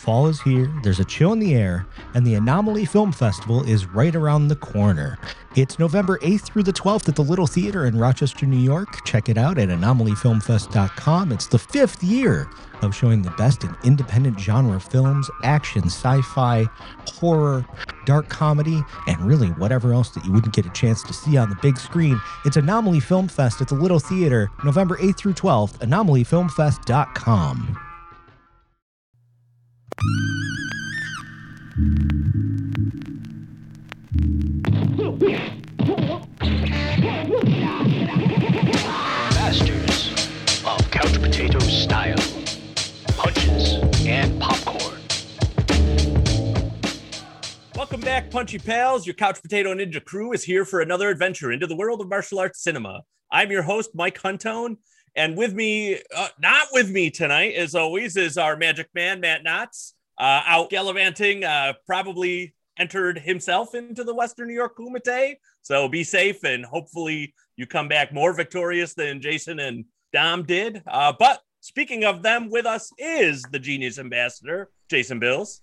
Fall is here, there's a chill in the air, and the Anomaly Film Festival is right around the corner. It's November 8th through the 12th at the Little Theater in Rochester, New York. Check it out at anomalyfilmfest.com. It's the fifth year of showing the best in independent genre films, action, sci fi, horror, dark comedy, and really whatever else that you wouldn't get a chance to see on the big screen. It's Anomaly Film Fest at the Little Theater, November 8th through 12th, anomalyfilmfest.com. Punchy Pals. Your Couch Potato Ninja crew is here for another adventure into the world of martial arts cinema. I'm your host, Mike Huntone, and with me, uh, not with me tonight, as always, is our magic man, Matt Knotts, uh, out gallivanting, uh, probably entered himself into the Western New York Kumite. So be safe, and hopefully you come back more victorious than Jason and Dom did. Uh, but speaking of them, with us is the Genius Ambassador, Jason Bills.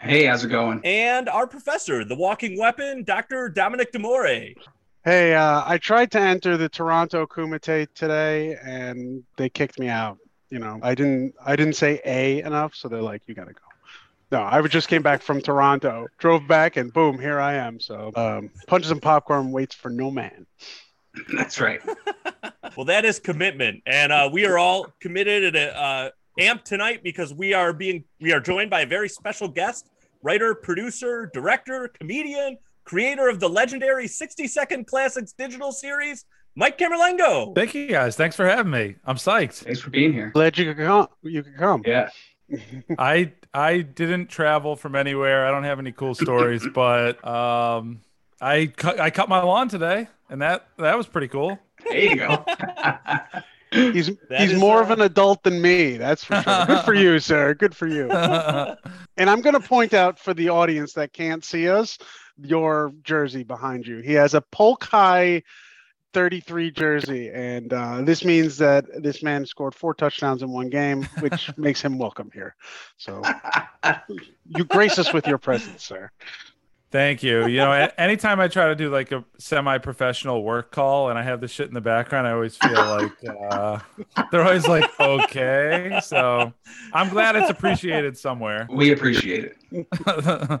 Hey, how's it going? and our professor, the walking weapon, Dr. Dominic Demore. Hey, uh, I tried to enter the Toronto Kumite today, and they kicked me out. You know, I didn't, I didn't say A enough, so they're like, "You gotta go." No, I just came back from Toronto, drove back, and boom, here I am. So, um, punches and popcorn waits for no man. That's right. Well, that is commitment, and uh, we are all committed and uh, amped tonight because we are being we are joined by a very special guest, writer, producer, director, comedian, creator of the legendary 60 Second Classics digital series, Mike Camerlengo. Thank you guys. Thanks for having me. I'm psyched. Thanks for being here. Glad you could come. You could come. Yeah. I I didn't travel from anywhere. I don't have any cool stories, but um, I cut I cut my lawn today, and that that was pretty cool. There you go. He's That he's more uh, of an adult than me. That's for sure. Good for you, sir. Good for you. And I'm going to point out for the audience that can't see us, your jersey behind you. He has a Polk High 33 jersey, and uh, this means that this man scored four touchdowns in one game, which makes him welcome here. So you grace us with your presence, sir. Thank you. You know, anytime I try to do like a semi-professional work call and I have this shit in the background, I always feel like uh, they're always like, okay. So I'm glad it's appreciated somewhere. we appreciate it.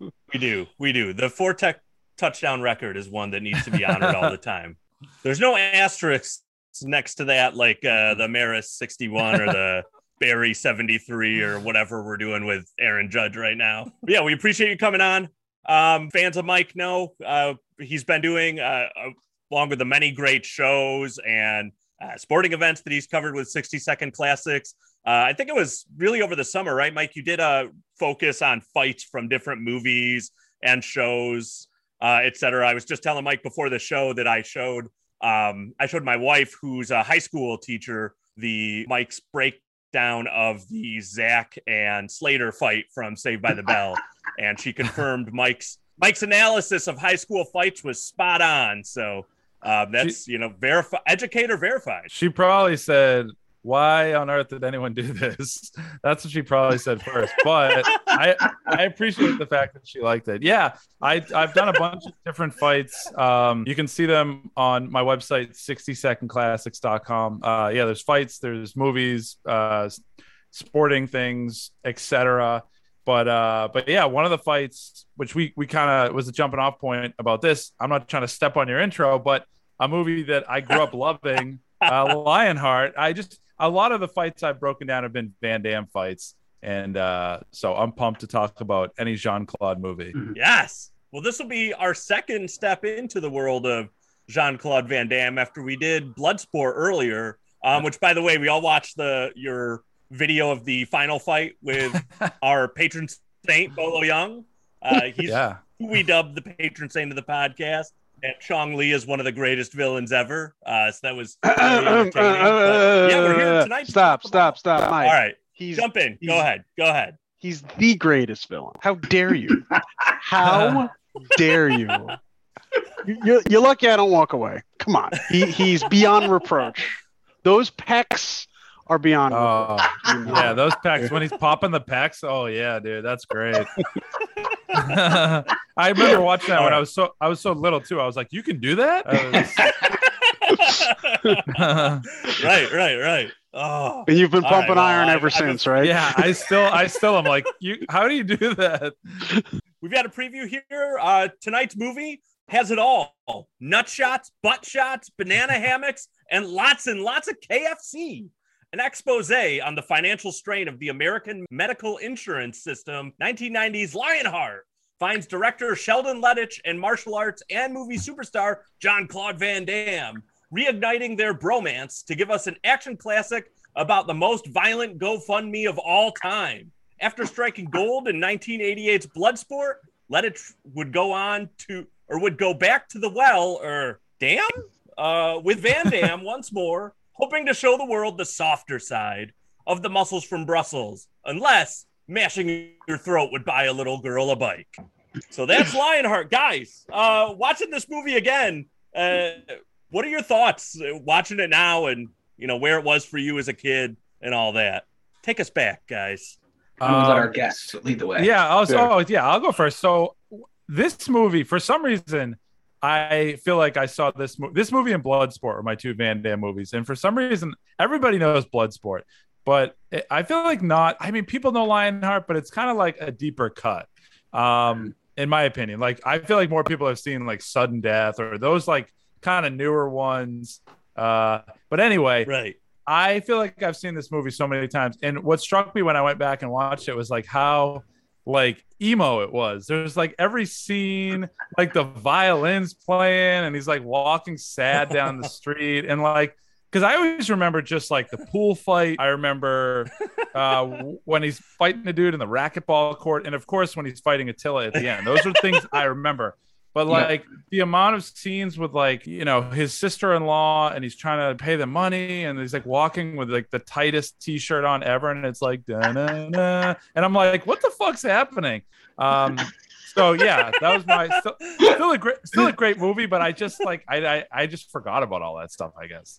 We do, we do. The four tech touchdown record is one that needs to be honored all the time. There's no asterisks next to that, like uh, the Maris 61 or the Barry 73 or whatever we're doing with Aaron Judge right now. But yeah, we appreciate you coming on. Um, fans of Mike know uh, he's been doing, uh, uh, along with the many great shows and uh, sporting events that he's covered with 60 Second Classics. Uh, I think it was really over the summer, right, Mike? You did a focus on fights from different movies and shows, uh, et cetera. I was just telling Mike before the show that I showed um, I showed my wife, who's a high school teacher, the Mike's breakdown of the Zack and Slater fight from Saved by the Bell, and she confirmed Mike's Mike's analysis of high school fights was spot on. So uh, that's you know verify educator verified. She probably said, "Why on earth did anyone do this?" That's what she probably said first. But I I appreciate the fact that she liked it. Yeah, I I've done a bunch of different fights. Um, you can see them on my website, 60secondclassics.com. Uh, yeah, there's fights, there's movies, uh, sporting things, etc. But uh, but yeah, one of the fights, which we we kind of was a jumping off point about this. I'm not trying to step on your intro, but a movie that I grew up loving, uh, Lionheart. I just a lot of the fights I've broken down have been Van Damme fights, and uh, so I'm pumped to talk about any Jean Claude movie. Yes. Well, this will be our second step into the world of Jean Claude Van Damme after we did Bloodsport earlier. Um, which, by the way, we all watched the your video of the final fight with our patron saint Bolo Yeung. Uh, he's Yeah, who we dubbed the patron saint of the podcast. And Chong Li is one of the greatest villains ever. Uh, so that was very entertaining. But, yeah, we're here tonight. Stop, talk stop, about- stop, All Mike. right, He's jump in. Go ahead. Go ahead. he's the greatest villain. How dare you? How dare you? You- You're, you're lucky I don't walk away. Come on. He, he's beyond reproach. Those pecs are beyond. Oh, you know. yeah, those pecs when he's popping the pecs. Oh yeah, dude, that's great. I remember watching that when I was so I was so little too. I was like, you can do that. I right, right, right. Oh, and you've been All right, pumping well, iron I- ever I since, was- right? yeah, I still I still am like, you. How do you do that? we've got a preview here. Uh, tonight's movie has it all: nut shots, butt shots, banana hammocks, and lots and lots of KFC. An expose on the financial strain of the American medical insurance system. 1990s Lionheart finds director Sheldon Lettich and martial arts and movie superstar Jean Claude Van Damme reigniting their bromance to give us an action classic about the most violent GoFundMe of all time. After striking gold in 1988's Bloodsport, Lettich would go on to, or would go back to the well, or damn, uh, with Van Damme once more, hoping to show the world the softer side of the muscles from Brussels, unless mashing your throat would buy a little girl a bike. So that's Lionheart, guys. Uh, watching this movie again, uh, what are your thoughts uh, watching it now, and you know where it was for you as a kid and all that? Take us back, guys. I'm gonna let Um, our guests lead the way. Yeah, I was. Sure. Oh, yeah. I'll go first. So, this movie, for some reason, I feel like I saw this movie. This movie and Bloodsport are my two Van Damme movies, and for some reason, everybody knows Bloodsport, but it, I feel like not. I mean, people know Lionheart, but it's kind of like a deeper cut, um, in my opinion. Like, I feel like more people have seen like Sudden Death or those like kind of newer ones. Uh, but anyway, Right. I feel like I've seen this movie so many times, and what struck me when I went back and watched it was like how like emo it was. There's like every scene, like the violins playing, and he's like walking sad down the street, and like because I always remember just like the pool fight. I remember uh, when he's fighting a dude in the racquetball court, and of course when he's fighting Attila at the end. Those are things I remember. But Yeah. like the amount of scenes with like you know his sister-in-law, and he's trying to pay the money, and he's like walking with like the tightest t-shirt on ever, and it's like da-na-na. and I'm like, what the fuck's happening? Um, so yeah, that was my still, still a great still a great movie, but I just like I, I I just forgot about all that stuff. I guess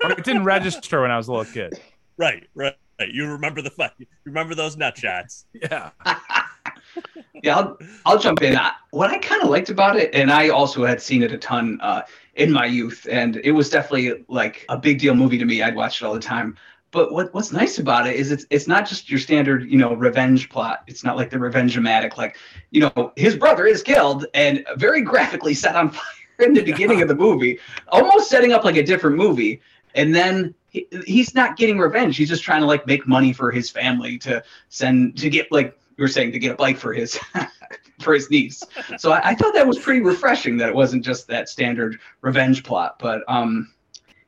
it didn't register when I was a little kid. Right, right. right. You remember the fight. You remember those nut shots. Yeah. yeah, I'll, I'll jump in. I, what I kind of liked about it, and I also had seen it a ton uh, in my youth, and it was definitely like a big deal movie to me. I'd watch it all the time. But what, what's nice about it is it's it's not just your standard, you know, revenge plot. It's not like the revenge-o-matic. Like, you know, his brother is killed and very graphically set on fire in the beginning of the movie, almost setting up like a different movie. And then he, he's not getting revenge. He's just trying to like make money for his family to send to get like you were saying to get a bike for his for his niece. So I, I thought that was pretty refreshing that it wasn't just that standard revenge plot. But um,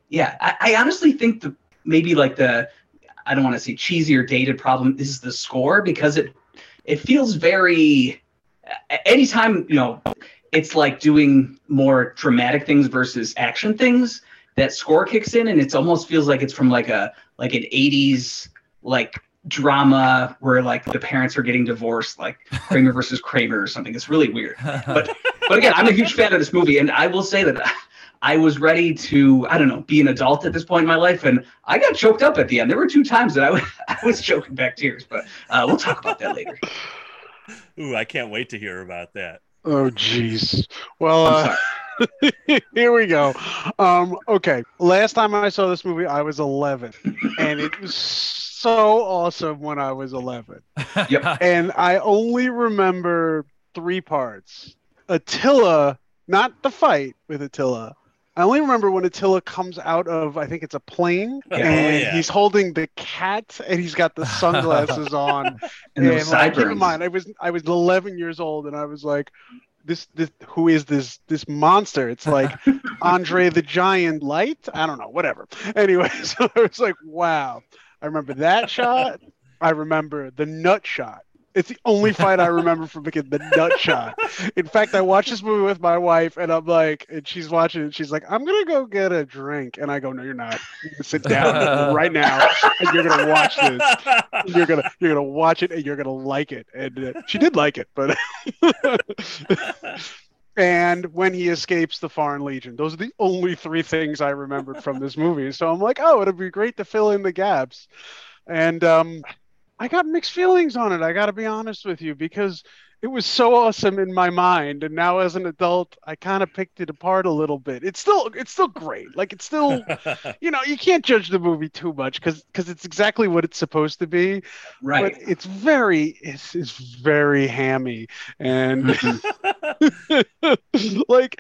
yeah, I, I honestly think the maybe like the I don't want to say cheesy or dated problem is the score because it it feels very anytime you know it's like doing more dramatic things versus action things that score kicks in and it almost feels like it's from like a like an 80s like drama where like the parents are getting divorced like kramer versus kramer or something. It's really weird. But but again i'm a huge fan of this movie and i will say that i was ready to i don't know be an adult at this point in my life and i got choked up at the end. There were two times that i was, I was choking back tears but uh, we'll talk about that later. Ooh, I can't wait to hear about that. Oh, jeez. Well, I'm uh, here we go. Um, okay. Last time I saw this movie, I was 11, and it was so awesome when I was 11. Yep. And I only remember three parts Attila, not the fight with Attila. I only remember when Attila comes out of, I think it's a plane, Oh, and yeah. he's holding the cat, and he's got the sunglasses on, and and like, keep in mind, I was I was 11 years old, and I was like, this this who is this this monster? It's like Andre the Giant Light. I don't know, whatever. Anyway, so I was like, wow. I remember that shot. I remember the nut shot. It's the only fight I remember from the kid, the nut shot. In fact, I watched this movie with my wife, and I'm like, and she's watching it. She's like, I'm gonna go get a drink, and I go, No, you're not. You're sit down right now, and you're gonna watch this you're gonna you're gonna watch it and you're gonna like it and uh, she did like it but and when he escapes the Foreign Legion. Those are the only three things I remembered from this movie. So I'm like, oh, it'd be great to fill in the gaps. And um, I got mixed feelings on it. I got to be honest with you because it was so awesome in my mind, and now as an adult, I kind of picked it apart a little bit. It's still, it's still great. Like it's still, you know, you can't judge the movie too much because because it's exactly what it's supposed to be. Right. But it's very, it's, it's very hammy and like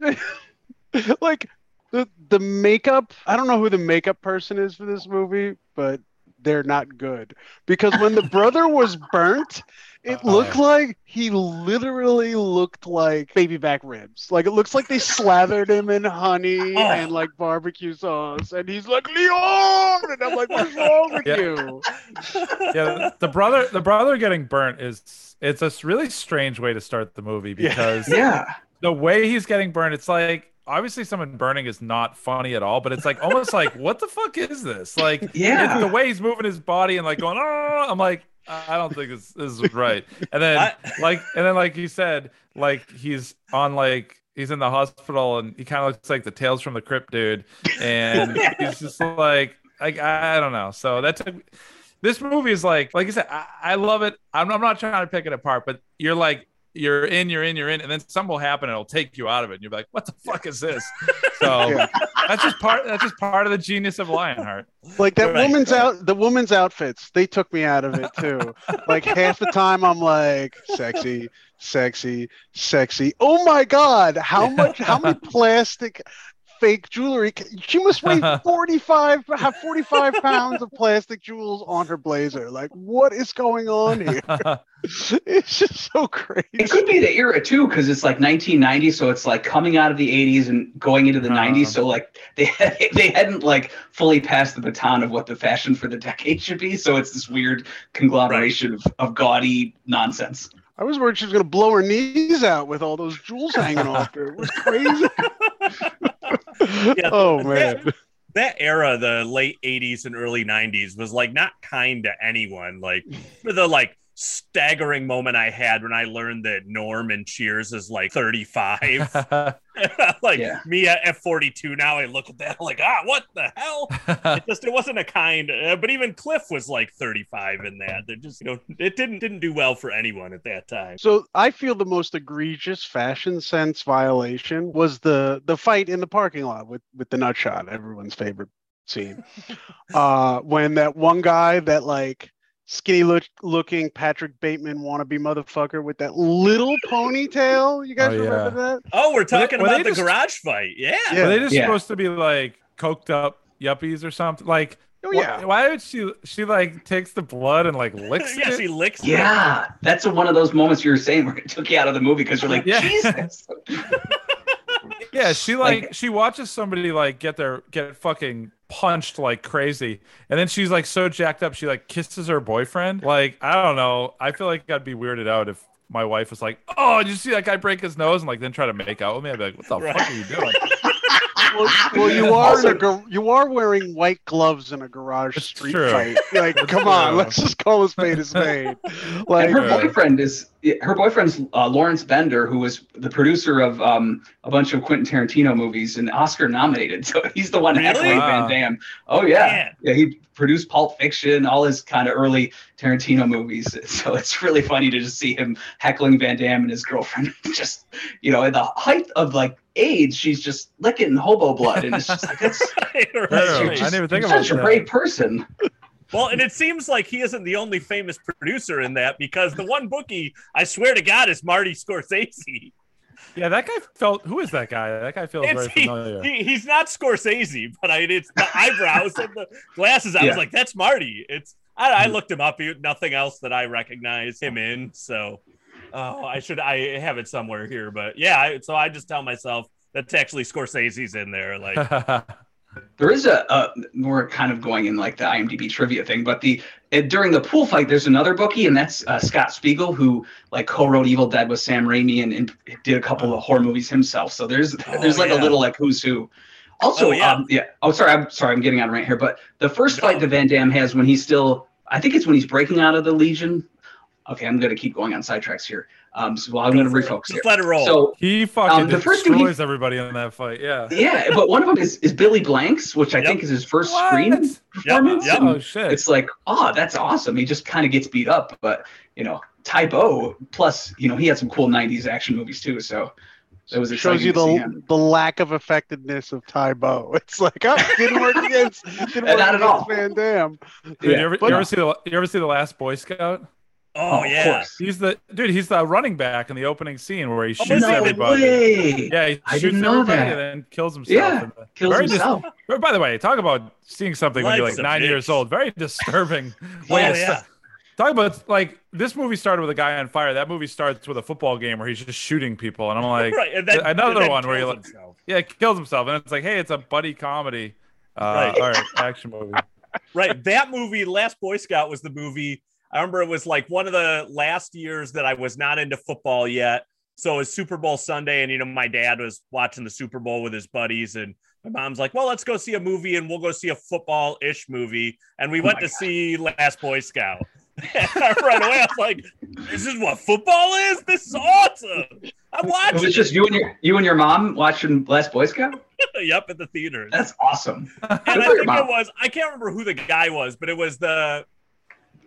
like the the makeup i don't know who the makeup person is for this movie but they're not good because when the brother was burnt it looked like he literally looked like baby back ribs like it looks like they slathered him in honey Oh. and like barbecue sauce and he's like leon and i'm like what's wrong with Yeah. you yeah, the brother, the brother getting burnt is it's a really strange way to start the movie Yeah. because Yeah. the way he's getting burned, it's like obviously someone burning is not funny at all, but it's like almost like what the fuck is this? Like Yeah. the way he's moving his body and like going, oh, I'm like, I don't think this, this is right. And then I- like, and then like you said, like he's on like he's in the hospital and he kind of looks like the Tales from the Crypt dude, and he's just like, like I don't know. So that took. This movie is like, like I said, I, I love it. I'm, I'm not trying to pick it apart, but you're like, you're in, you're in, you're in, and then something will happen and it'll take you out of it. And you're like, what the fuck is this? So Yeah. that's just part. That's just part of the genius of Lionheart. Like that Right. woman's out the woman's outfits, they took me out of it too. like half the time I'm like sexy, sexy, sexy. Oh my god, how much how many plastic fake jewelry she must weigh 45 have 45 pounds of plastic jewels on her blazer. Like what is going on here? It's just so crazy. It could be the era too, because it's like 1990, so it's like coming out of the 80s and going into the Uh. 90s. So like they had, they hadn't like fully passed the baton of what the fashion for the decade should be. So it's this weird conglomeration of, of gaudy nonsense. I was worried she was gonna blow her knees out with all those jewels hanging off her. It was crazy. Yeah, oh man. that era, the late '80s and early '90s, was like not kind to anyone. Like for the like staggering moment I had when I learned that Norm and Cheers is like 35. like Yeah. me at, at 42 now, I look at that I'm like, ah, what the hell? It just it wasn't a kind. Uh, but even Cliff was like 35 in that. They just you know it didn't didn't do well for anyone at that time. So I feel the most egregious fashion sense violation was the the fight in the parking lot with with the nutshot, everyone's favorite scene. uh, when that one guy, that like skinny look, looking Patrick Bateman wannabe motherfucker with that little ponytail, you guys Oh, yeah. remember that? Oh, we're talking were they about the just- garage fight. Yeah. Yeah. Were they just Yeah. supposed to be like coked up yuppies or something? Like, Oh wh- yeah. why would she? She like takes the blood and like licks yeah, it. she licks. it. Yeah, that's one of those moments you were saying where it took you out of the movie because you're like, Yeah. Jesus. Yeah, she like, Like- she watches somebody like get their get fucking punched like crazy, and then she's like so jacked up she like kisses her boyfriend. Like I don't know. I feel like I'd be weirded out if my wife was like, "Oh, did you see that guy break his nose?" and like then try to make out with me. I'd be like, "What the Right. fuck are you doing?" Well, well, you are in a gar- you are wearing white gloves in a garage street true. fight. Like, come on, let's just call a spade a spade. Like, and her boyfriend is her boyfriend's uh, Lawrence Bender, who was the producer of um, a bunch of Quentin Tarantino movies and Oscar nominated. So he's the one Really? heckling Wow. Van Damme. Oh yeah, Man. yeah. He produced Pulp Fiction, all his kind of early Tarantino movies. So it's really funny to just see him heckling Van Damme and his girlfriend. Just you know, at the height of like AIDS, she's just licking hobo blood, and it's just like that's Right, True. right. I you're didn't even think you're about such a that. brave person. Well, and it seems like he isn't the only famous producer in that because the one bookie, I swear to God, is Marty Scorsese. Yeah, that guy felt. Who is that guy? That guy feels It's, very he, familiar. he- he's not Scorsese, but I, it's the eyebrows and the glasses. I Yeah. was like, that's Marty. It's I, I mm. looked him up. He, nothing else that I recognize him in. So, oh, I should I have it somewhere here, but yeah. I, so I just tell myself that's actually Scorsese's in there. Like, There is a, a we're kind of going in like the IMDb trivia thing, but the uh, during the pool fight, there's another bookie, and that's uh, Scott Spiegel, who like co-wrote Evil Dead with Sam Raimi and, and did a couple of horror movies himself. So there's Oh, there's like yeah. a little like who's who. Also, Oh, yeah. um, yeah. Oh, sorry, I'm sorry, I'm getting on right here. But the first No. fight that Van Damme has when he's still, I think it's when he's breaking out of the Legion. Okay, I'm gonna keep going on sidetracks here. Um, so well, I'm gonna for it. refocus here. Just let it roll. So He fucking Um, the first dude destroys he- everybody in that fight. Yeah. yeah, but one of them is, is Billy Blanks, which I Yep. think is his first What? screen performance. yep. and Oh shit. It's like, oh, that's awesome. He just kind of gets beat up, but you know, Tae Bo. Plus, you know, he had some cool '90s action movies too. So that was exciting shows you the the lack of effectiveness of Tae Bo. It's like oh, didn't work against didn't work Not at all. against Van Damme. Dude, Yeah, you, ever, but- you ever see the you ever see the last Boy Scout? Oh, of yeah. course. He's the dude. He's the running back in the opening scene where he Oh, shoots no everybody. way. Yeah, he I shoots everybody that. and then kills himself. Yeah, the- Kills very dis- himself. by the way, talk about seeing something when you're like nine bitch. years old. Very disturbing. Oh, way yeah. Talk about like this movie started with a guy on fire. That movie starts with a football game where he's just shooting people, and I'm like, right. And then, another one where he like- himself. yeah, kills himself, and it's like, hey, it's a buddy comedy, uh, Right. action movie. right. That movie, Last Boy Scout, was the movie. I remember it was like one of the last years that I was not into football yet. So it was Super Bowl Sunday, and you know, my dad was watching the Super Bowl with his buddies, and my mom's like, Well, let's go see a movie and we'll go see a football ish movie. And we Oh went to God. see Last Boy Scout. And right away, I was like, This is what football is? This is awesome. I'm It was just you and your you and your mom watching Last Boy Scout. yep at the theater. That's awesome. and I think it was I can't remember who the guy was, but it was the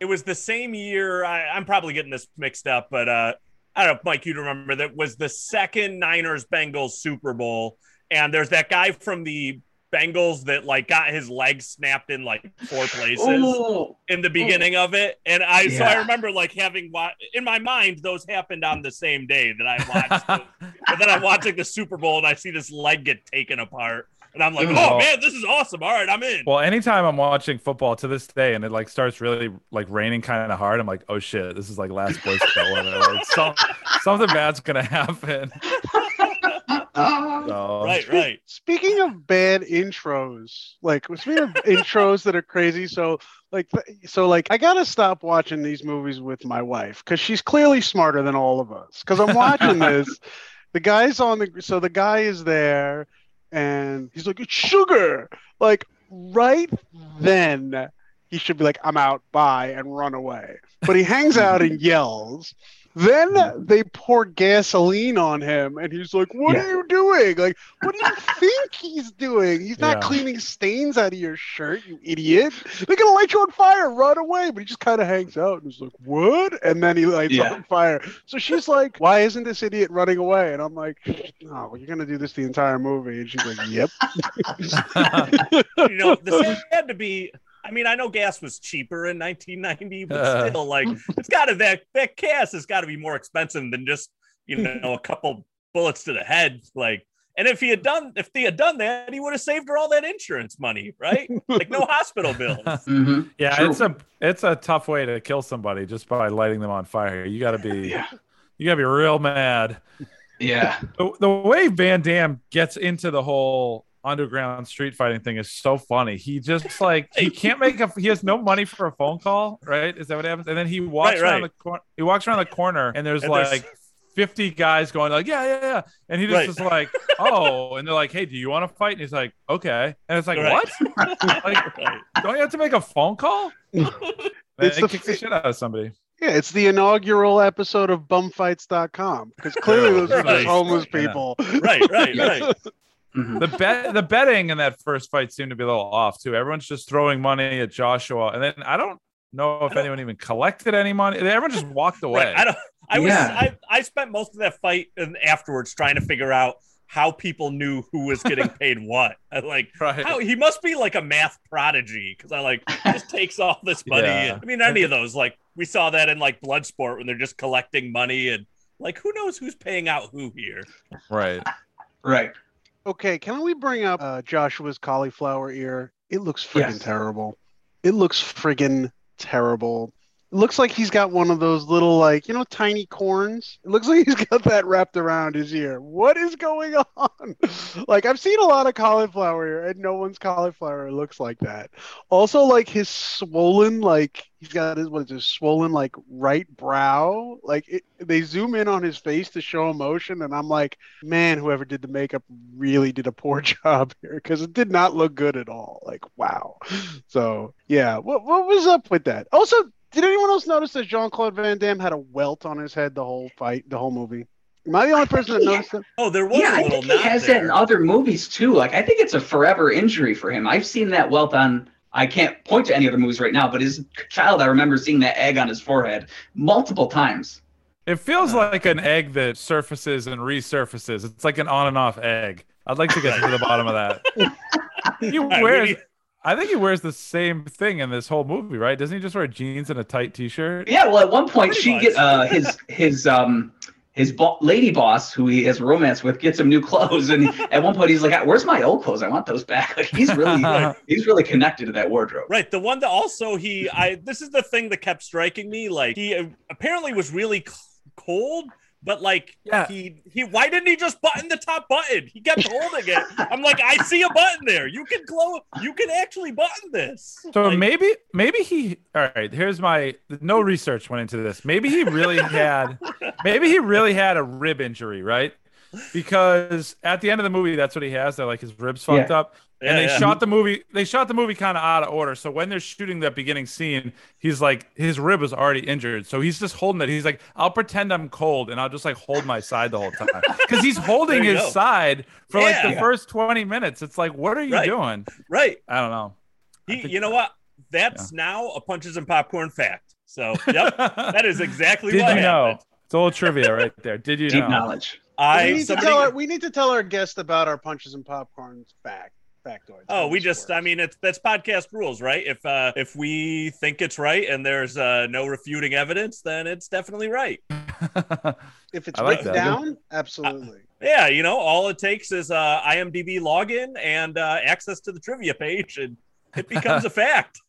it was the same year. I, I'm probably getting this mixed up, but uh I don't know, Mike, you'd remember that was the second Niners Bengals Super Bowl, and there's that guy from the Bengals that like got his leg snapped in like four places Oh, in the beginning of it, and I so I remember like having wa- in my mind those happened on the same day that I watched, but then I'm watching the Super Bowl and I see this leg get taken apart, and I'm like, Oh. man, this is awesome. All right, I'm in. Well, anytime I'm watching football to this day and it like starts really like raining kind of hard, I'm like, oh shit, this is like last Boy Scout weather. Like some, something bad's gonna happen. So, right, right. Speaking of bad intros, like speaking of intros that are crazy, so like so like I gotta stop watching these movies with my wife because she's clearly smarter than all of us. Because I'm watching this, the guy's on the so the guy is there, and he's like it's sugar. Like right then, he should be like I'm out, bye, and run away. But he hangs out and yells. Then they pour gasoline on him, and he's like, "What Yeah. are you doing? Like, what do you think he's doing? He's not Yeah. cleaning stains out of your shirt, you idiot. They're gonna light you on fire. Run away!" But he just kind of hangs out and is like, "What?" And then he lights Yeah. on fire. So she's like, "Why isn't this idiot running away?" And I'm like, "No, you're gonna do this the entire movie." And she's like, "Yep." You know, this had to be. I mean, I know gas was cheaper in 1990, but Uh. still, like, it's got to that that gas has got to be more expensive than just you know a couple bullets to the head. Like, and if he had done, if he had done that, he would have saved her all that insurance money, right? Like, no hospital bills. Mhm. yeah, True. it's a it's a tough way to kill somebody just by lighting them on fire. You gotta be Yeah. you gotta be real mad. Yeah. The, the way Van Damme gets into the whole underground street fighting thing is so funny. He just like he can't make a he has no money for a phone call, right? Is that what happens? And then he walks Right, around right. the corner. He walks around the corner, and there's And like. there's- 50 guys going like yeah yeah yeah and he just Right. is like oh and they're like hey do you want to fight and he's like okay and it's like Right. what like Right. don't you have to make a phone call and It's it the kicks the shit out of somebody Yeah, it's the inaugural episode of bumfights.com because clearly those are just Right. homeless Yeah. people. Right, right, right. Mhm. the bet the betting in that first fight seemed to be a little off too. Everyone's just throwing money at Joshua, and then I don't know if don't- anyone even collected any money. Everyone just walked away. Right. I don't. I was. Yeah. I, I spent most of that fight and afterwards trying to figure out how people knew who was getting paid what. I like. right. How, he must be like a math prodigy because I like just takes all this money. Yeah. I mean, any of those like we saw that in like Bloodsport when they're just collecting money and like who knows who's paying out who here. right. Right. Okay, can we bring up uh, Joshua's cauliflower ear? It looks friggin' Yes. terrible. It looks friggin' terrible. Looks like he's got one of those little, like, you know, tiny corns. It looks like he's got that wrapped around his ear. What is going on? like, I've seen a lot of cauliflower and no one's cauliflower looks like that. Also, like, his swollen, like, he's got his, what is this, swollen, like, right brow. Like, it, they zoom in on his face to show emotion, and I'm like, man, whoever did the makeup really did a poor job here because it did not look good at all. Like, wow. So, yeah, what what was up with that? Also, Did anyone else notice that Jean Claude Van Damme had a welt on his head the whole fight, the whole movie? Am I the only person that noticed it? Oh, there was yeah, a I little think he has there. that in other movies too. Like I think it's a forever injury for him. I've seen that welt on. I can't point to any other movies right now, but as a child, I remember seeing that egg on his forehead multiple times. It feels like an egg that surfaces and resurfaces. It's like an on and off egg. I'd like to get to the bottom of that. He All right, we wears. Need- I think he wears the same thing in this whole movie, right? Doesn't he just wear jeans and a tight T-shirt? Yeah, well, at one point, she much. get uh, his his um his bo- lady boss, who he has a romance with, gets him new clothes, and at one point he's like, "Where's my old clothes? I want those back." Like he's really he's really connected to that wardrobe. Right, the one that also he I this is the thing that kept striking me like he uh, apparently was really cold but like Yeah. he he why didn't he just button the top button? He kept holding it. I'm like I see a button there. You can close you can actually button this. So Like, maybe, maybe he. All right, here's my. No research went into this. Maybe he really had. Maybe he really had a rib injury, right? Because at the end of the movie, that's what he has. They're like his ribs fucked up, and they yeah. shot the movie. They shot the movie kind of out of order. So when they're shooting that beginning scene, he's like his rib was already injured, so he's just holding it. He's like, I'll pretend I'm cold, and I'll just like hold my side the whole time because he's holding his go. side for like the Yeah. first 20 minutes. It's like, what are you Right. doing? right. I don't know. I think- you know what? That's now a punches and popcorn fact. So yep, that is exactly Did what you know? happened. It's a little trivia right there. Did you Deep know? knowledge. we, I need somebody, to tell our, we need to tell our guest about our punches and popcorn fact factoids. Oh, we this just I mean it's that's podcast rules, right? If uh if we think it's right and there's uh no refuting evidence, then it's definitely right. if it's like written that. down, absolutely. Yeah, you know, all it takes is uh IMDb login and uh access to the trivia page and it becomes a fact.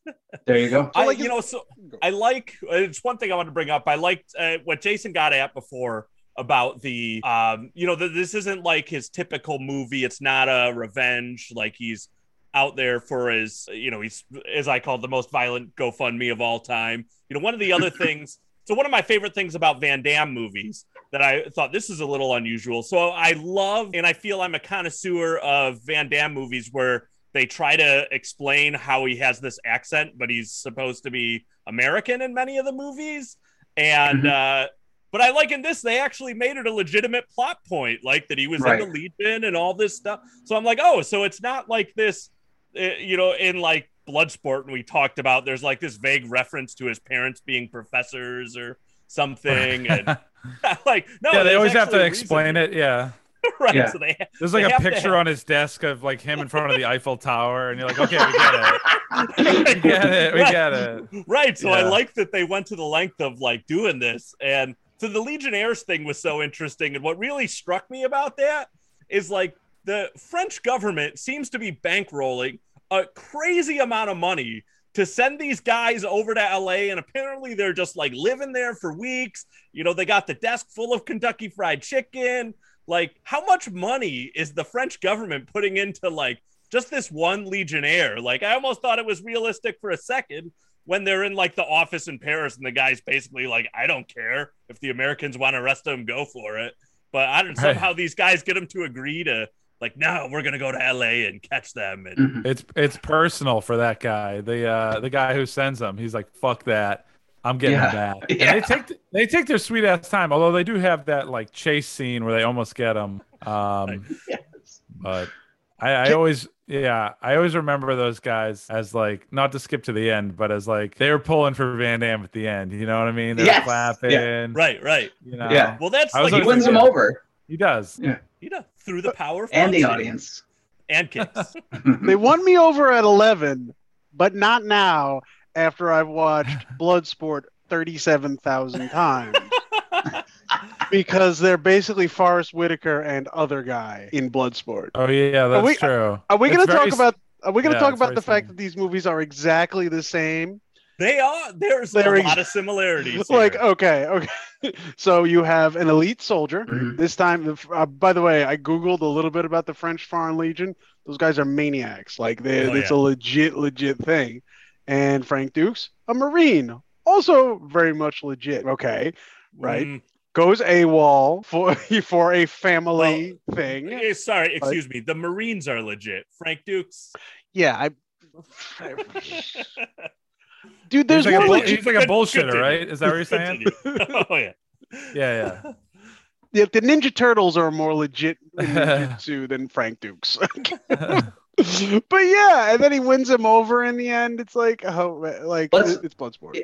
There you go. I, like, you know, so I like it's one thing I want to bring up. I liked uh, what Jason got at before about the um, you know, this isn't like his typical movie. It's not a revenge. Like he's out there for his, you know, he's as I call it, the most violent GoFundMe of all time. You know, one of the other things. So one of my favorite things about Van Damme movies that I thought this is a little unusual. So I love and I feel I'm a connoisseur of Van Damme movies where they try to explain how he has this accent, but he's supposed to be American in many of the movies. And uh but I like in this, they actually made it a legitimate plot point, like that he was Right. in the Legion and all this stuff. So I'm like, oh, so it's not like this, uh, you know, in like Bloodsport, and we talked about there's like this vague reference to his parents being professors or something. And like, no, yeah, they always have to explain it. Yeah. right? Yeah. So they, There's They like a picture have- on his desk of like him in front of the Eiffel Tower, and you're like, okay, we get it. We get it. We Right. get it. right so i like that they went to the length of like doing this and so the legionnaires thing was so interesting and what really struck me about that is like the french government seems to be bankrolling a crazy amount of money to send these guys over to la and apparently they're just like living there for weeks. You know they got the desk full of kentucky fried chicken. Like how much money is the french government putting into like just this one legionnaire? Like i almost thought it was realistic for a second when they're in like the office in Paris and the guy's basically like, I don't care if the Americans want to arrest him, go for it. But I don't Right. somehow these guys get him to agree to like, no, we're gonna go to LA and catch them. And Mhm. It's it's personal for that guy. The uh the guy who sends them. He's like, fuck that. I'm getting Yeah. him back. Yeah. They take they take their sweet ass time. Although they do have that like chase scene where they almost get him. Um, Yes. but I, I always yeah I always remember those guys as like not to skip to the end, but as like they were pulling for Van Damme at the end. You know what I mean? They're Yes. clapping. Yeah. right, right. You know. Yeah. Well, that's like He always wins them Yeah. over He does. you know, through the power and the audience. and kicks. They won me over at 11, but not now after I've watched Bloodsport 37,000 times. because they're basically Forest Whitaker and other guy in Bloodsport. Oh yeah, that's we- true. Are we going to talk about are we going to yeah, talk about very the fact similar. that these movies are exactly the same? they are. There's They're a ex- lot of similarities. Like here. okay, okay. so you have an elite soldier. Mhm. This time, the- uh, by the way, I googled a little bit about the French Foreign Legion. Those guys are maniacs. Like they, Oh, it's yeah. a legit, legit thing. And Frank Dux, a Marine, also very much legit. Okay, right. Mm, Goes AWOL for for a family thing. eh, sorry, excuse me. The Marines are legit. Frank Dux. Yeah, I. Dude, there's he's like, more a, legit. he's like a bullshitter, continue. right? Is that what you're saying? Continue. oh yeah. Yeah, yeah. Yeah, the Ninja Turtles are more legit in ninjutsu than Frank Dux. but yeah, and then he wins him over in the end. It's like, oh, like Let's- it's Bloodsport.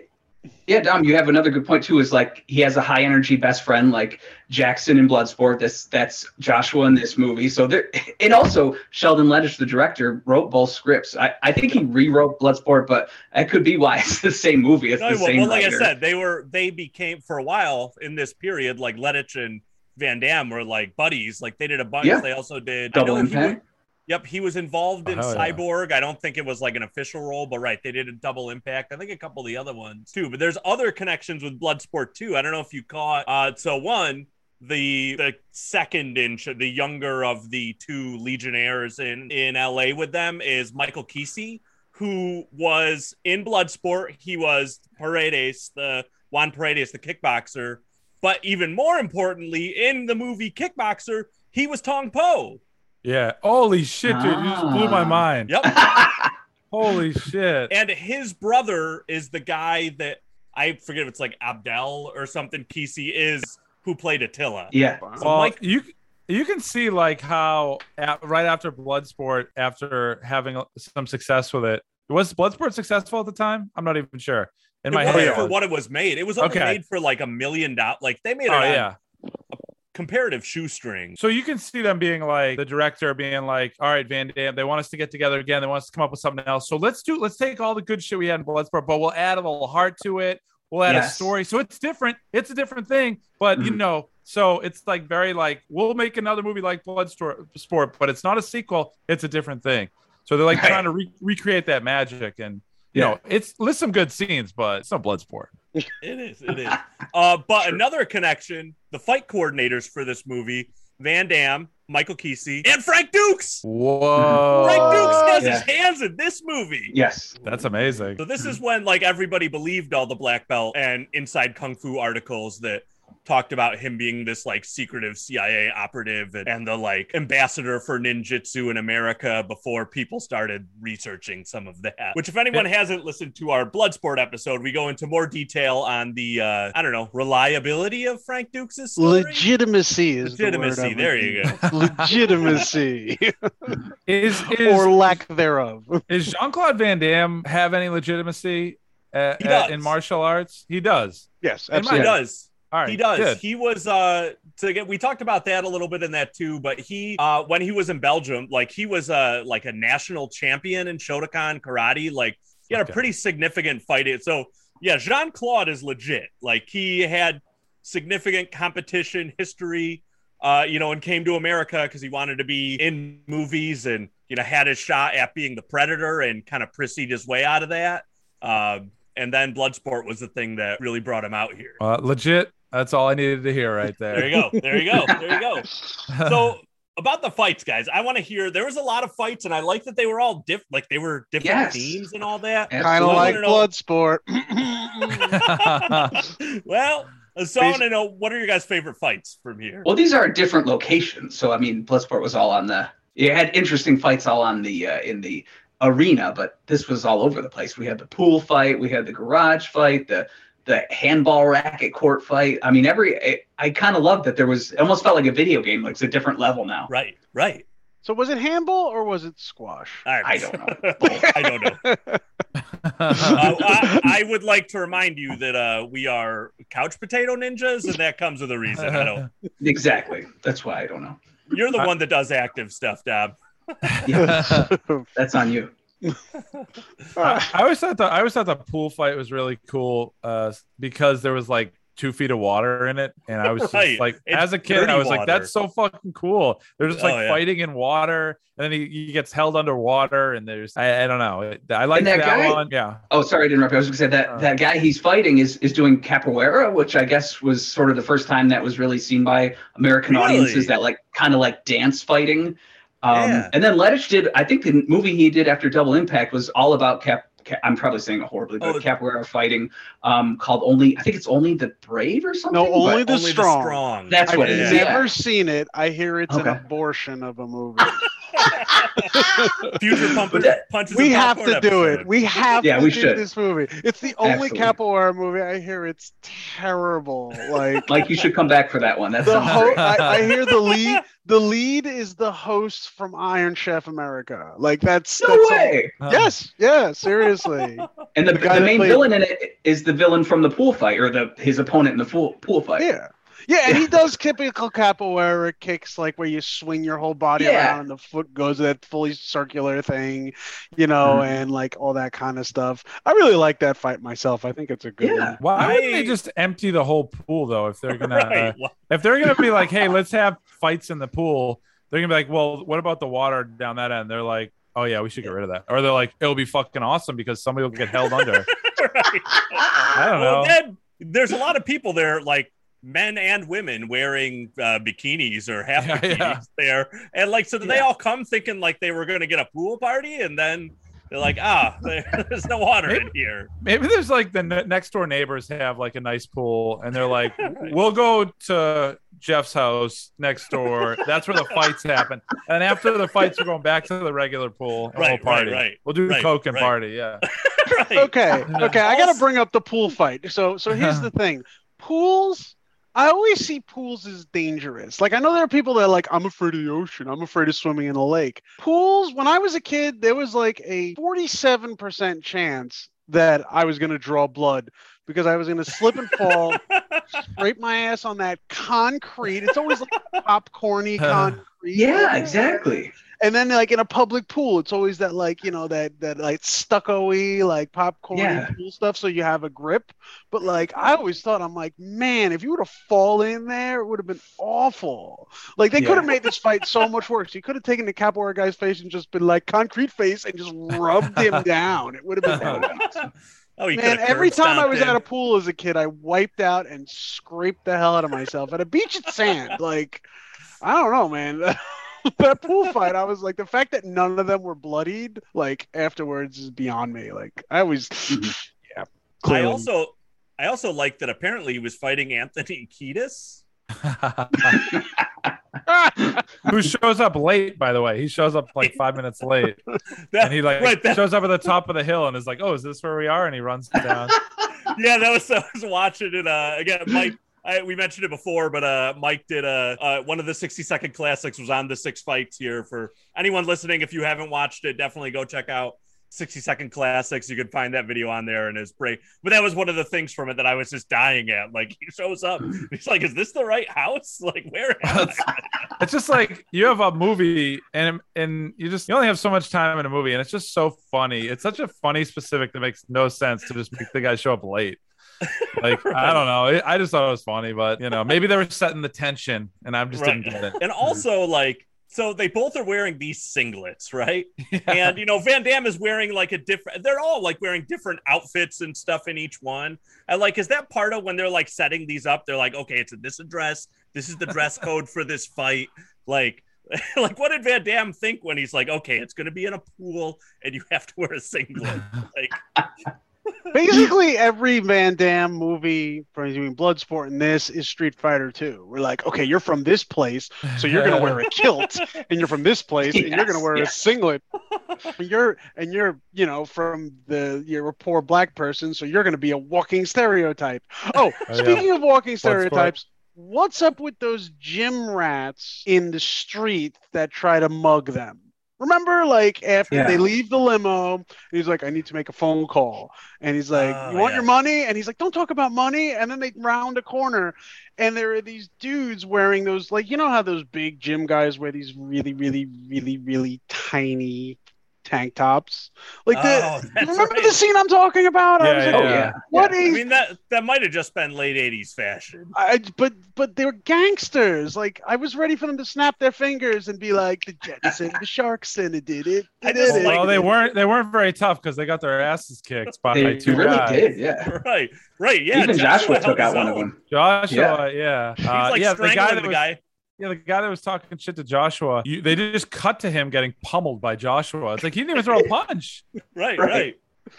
Yeah, Dom, you have another good point too. Is like he has a high energy best friend like Jackson in Bloodsport. That's that's Joshua in this movie. So there, and also Sheldon Lettich, the director, wrote both scripts. I, I think he rewrote Bloodsport, but that could be why it's the same movie. It's No, the well, same well, like writer. I said, they were they became for a while in this period, like Lettich and Van Damme were like buddies. Like they did a bunch. Yeah. They also did I Double Impact. Yep, he was involved in Oh, hell yeah. Cyborg. I don't think it was like an official role, but right, they did a double impact. I think a couple of the other ones too. But there's other connections with Bloodsport too. I don't know if you caught. Uh, so one, the the second inch, the younger of the two Legionnaires in in LA with them is Michael Qissi, who was in Bloodsport. He was Paredes, the Juan Paredes, the kickboxer. But even more importantly, in the movie Kickboxer, he was Tong Po. Yeah. Holy shit, dude! You just blew my Ah. mind. Yep. Holy shit. and his brother is the guy that I forget if it's like Abdel or something. PC is who played Attila. yeah. So Well, Mike- you you can see like how at, right after Bloodsport, after having some success with it, was Bloodsport successful at the time? I'm not even sure. In it my head, for what it was made. It was only Okay. made for like a million dollars. Like they made it oh on yeah. Comparative shoestring. So you can see them being like the director being like, "All right, Van Damme, they want us to get together again. They want us to come up with something else. So let's do let's take all the good shit we had in Bloodsport, but we'll add a little heart to it. We'll add a story. So it's different. It's a different thing, but you Mhm. know, so it's like very like we'll make another movie like Bloodsport, but it's not a sequel. It's a different thing. So they're like Right. trying to re- recreate that magic, and you Yeah. know, it's list some good scenes, but it's no Bloodsport. It is. It is. Uh, but another connection: the fight coordinators for this movie, Van Damme, Michael Qissi, and Frank Dux. Whoa, Frank Dux has yeah. his hands in this movie. Yes. that's amazing. So this is when like everybody believed all the black belt and inside kung fu articles that talked about him being this like secretive CIA operative and, and the like ambassador for ninjutsu in America before people started researching some of that. Which if anyone hasn't listened to our Bloodsport episode, we go into more detail on the uh I don't know, reliability of Frank Dux' story. Legitimacy is the word Legitimacy. I'm There you go. Legitimacy Is is or lack thereof. Is Jean Claude Van Damme have any legitimacy uh, He uh, in martial arts? He does. Yes, And He does. All right, he does. good. He was uh to get we talked about that a little bit in that too, but he uh when he was in Belgium, like he was uh like a national champion in Shotokan karate. Like he had Okay. a pretty significant fight. So yeah, Jean Claude is legit. Like he had significant competition history, uh, you know, and came to America because he wanted to be in movies and you know had his shot at being the predator and kind of proceed his way out of that. Um, and then Bloodsport was the thing that really brought him out here. Uh, legit. That's all I needed to hear right there. There you go. There you go. There you go. So about the fights, guys, I want to hear. There was a lot of fights, and I like that they were all different. Like they were different Yes. themes and all that. Kind of So I like wanna know- Bloodsport. well, so I want to know what are your guys' favorite fights from here? Well, these are different locations. So I mean, Bloodsport was all on the. You had interesting fights all on the uh, in the arena, but this was all over the place. We had the pool fight, we had the garage fight, the the handball racket court fight. I mean, every I, I kind of loved that there was. It almost felt like a video game. Like it's a different level now. Right, right. so was it handball or was it squash? All right. I don't know. I don't know. Uh, I, I would like to remind you that uh, we are couch potato ninjas, and that comes with a reason. I don't. Exactly. That's why I don't know. You're the one that does active stuff, Dab. Yeah, that's on you. I, I always thought the I always thought the pool fight was really cool uh, because there was like two feet of water in it, and I was just Right. like, It's as a kid, I dirty was like, that's so fucking cool. They're just like Oh, yeah. fighting in water, and then he, he gets held underwater, and there's I, I don't know. I like that, that guy- one. Yeah, Oh, sorry to interrupt. I was going to say that Uh. that guy he's fighting is is doing capoeira, which I guess was sort of the first time that was really seen by American Really? audiences. That like kind of like dance fighting. Um, Yeah. And then Lettich did. I think the movie he did after Double Impact was all about cap. ca- I'm probably saying it horribly, but Oh. capoeira fighting, um, called only. I think it's only the brave or something. No, only the Only strong. the strong. That's I've what it Yeah. never Yeah. seen it. I hear it's Okay. an abortion of a movie. Future pump- that- punches. we have popcorn to do it. We have Yeah, to we do should. this movie. It's the only Absolutely. capoeira movie I hear. It's terrible. Like Like you should come back for that one. That's the sounds ho- I, I hear the lead. The lead is the host from Iron Chef America. Like that's No that's all- way. Yes, yeah, seriously. And the, The the main played- villain in it is the villain from the pool fight, or the his opponent in the pool pool fight. Yeah. Yeah, and he does typical capoeira kicks, like where you swing your whole body Yeah. around and the foot goes that fully circular thing, you know, Mhm. and like all that kind of stuff. I really like that fight myself. I think it's a good Yeah. one. Why wouldn't they just empty the whole pool though? If they're gonna, uh, Right. Well, if they're gonna be like, hey, let's have fights in the pool, they're gonna be like, well, what about the water down that end? They're like, oh yeah, we should get rid of that. Or they're like, it'll be fucking awesome because somebody will get held under. right. I don't Well, know. then there's a lot of people there, like men and women wearing uh, bikinis or half Yeah, bikinis yeah. there, and like so did they all come thinking like they were going to get a pool party, and then they're like, ah, there's no water in here. Maybe there's like the ne- next door neighbors have like a nice pool, and they're like, we'll go to Jeff's house next door. That's where the fights happen. And after the fights, we're going back to the regular pool and Right, we'll party. right, right, we'll do right, coke and right. party. Yeah. right. Okay, okay. I got to bring up the pool fight. So, so here's the thing: pools. I always see pools as dangerous. Like I know there are people that are like, I'm afraid of the ocean. I'm afraid of swimming in a lake. Pools. When I was a kid, there was like a 47% chance that I was going to draw blood because I was going to slip and fall, scrape my ass on that concrete. It's always like popcorny concrete. Yeah, exactly. And then like in a public pool, it's always that like you know that that like stucco-y like popcorn Yeah. pool stuff, so you have a grip. But like I always thought, I'm like, man, if you would have fallen in there, it would have been awful. Like they could have made this fight so much worse. You could have taken the capoeira guy's face and just been like concrete face and just rubbed him down. It would have been. Oh. oh, you Man, every time I was him. at a pool as a kid, I wiped out and scraped the hell out of myself at a beach at sand. Like, I don't know, man. that pool fight, I was like, the fact that none of them were bloodied, like afterwards, is beyond me. Like, I was, yeah. I also, I also like that. Apparently, he was fighting Anthony Kiedis. Who shows up late, by the way? He shows up like five minutes late, That- and he like right, that- shows up at the top of the hill and is like, "Oh, is this where we are?" And he runs down. yeah, that was I was watching it. Uh, again, Mike. I, we mentioned it before, but uh, Mike did uh, uh, one of the 60 second classics was on the six fights here. For anyone listening, if you haven't watched it, definitely go check out 60 second classics. You can find that video on there and it's great. But that was one of the things from it that I was just dying at. Like he shows up, he's like, "Is this the right house? Like where?" It's just like you have a movie and and you just you only have so much time in a movie and it's just so funny it's such a funny specific that makes no sense to just make the guy show up late like i don't know I- just thought it was funny but you know maybe they were setting the tension and I'm just didn't get it and hmm. also like so they both are wearing these singlets, right? And you know, Van Damme is wearing like a different. They're all like wearing different outfits and stuff in each one. And like, is that part of when they're like setting these up? They're like, okay, it's in this address. This is the dress code for this fight. Like, like what did Van Damme think when he's like, okay, it's gonna be in a pool and you have to wear a singlet? Like, Basically, every Van Damme movie from between Bloodsport and this is Street Fighter 2. We're like, okay, you're from this place, so you're gonna wear a kilt, and you're from this place, and you're gonna wear yes. a singlet. And you're and you're you know from the you're a poor black person, so you're gonna be a walking stereotype. Oh, oh yeah. speaking of walking Bloodsport. stereotypes. What's up with those gym rats in the street that try to mug them? Remember, like after Yeah. they leave the limo, he's like, "I need to make a phone call," and he's like, Oh, "You want yeah. your money?" And he's like, "Don't talk about money." And then they round a corner, and there are these dudes wearing those, like, you know how those big gym guys wear these really, really, really, really tiny tank tops, like Oh, the. that's Remember right. the scene I'm talking about? I Yeah, was yeah, like, Oh yeah. yeah. What yeah. I mean that that might have just been late '80s fashion. I, but but they were gangsters. Like I was ready for them to snap their fingers and be like the Jets and the Sharks and it did it. I it just did it." like- well, they weren't they weren't very tough because they got their asses kicked by They two really guys. did, yeah. Right, right, yeah. Even Joshua, held took out one of them. Joshua, yeah, He's Uh, like yeah, the guy strangling that the was, guy. Yeah, the guy that was talking shit to Joshua. You, they just cut to him getting pummeled by Joshua. It's like he didn't even throw a punch. Right, Right. right.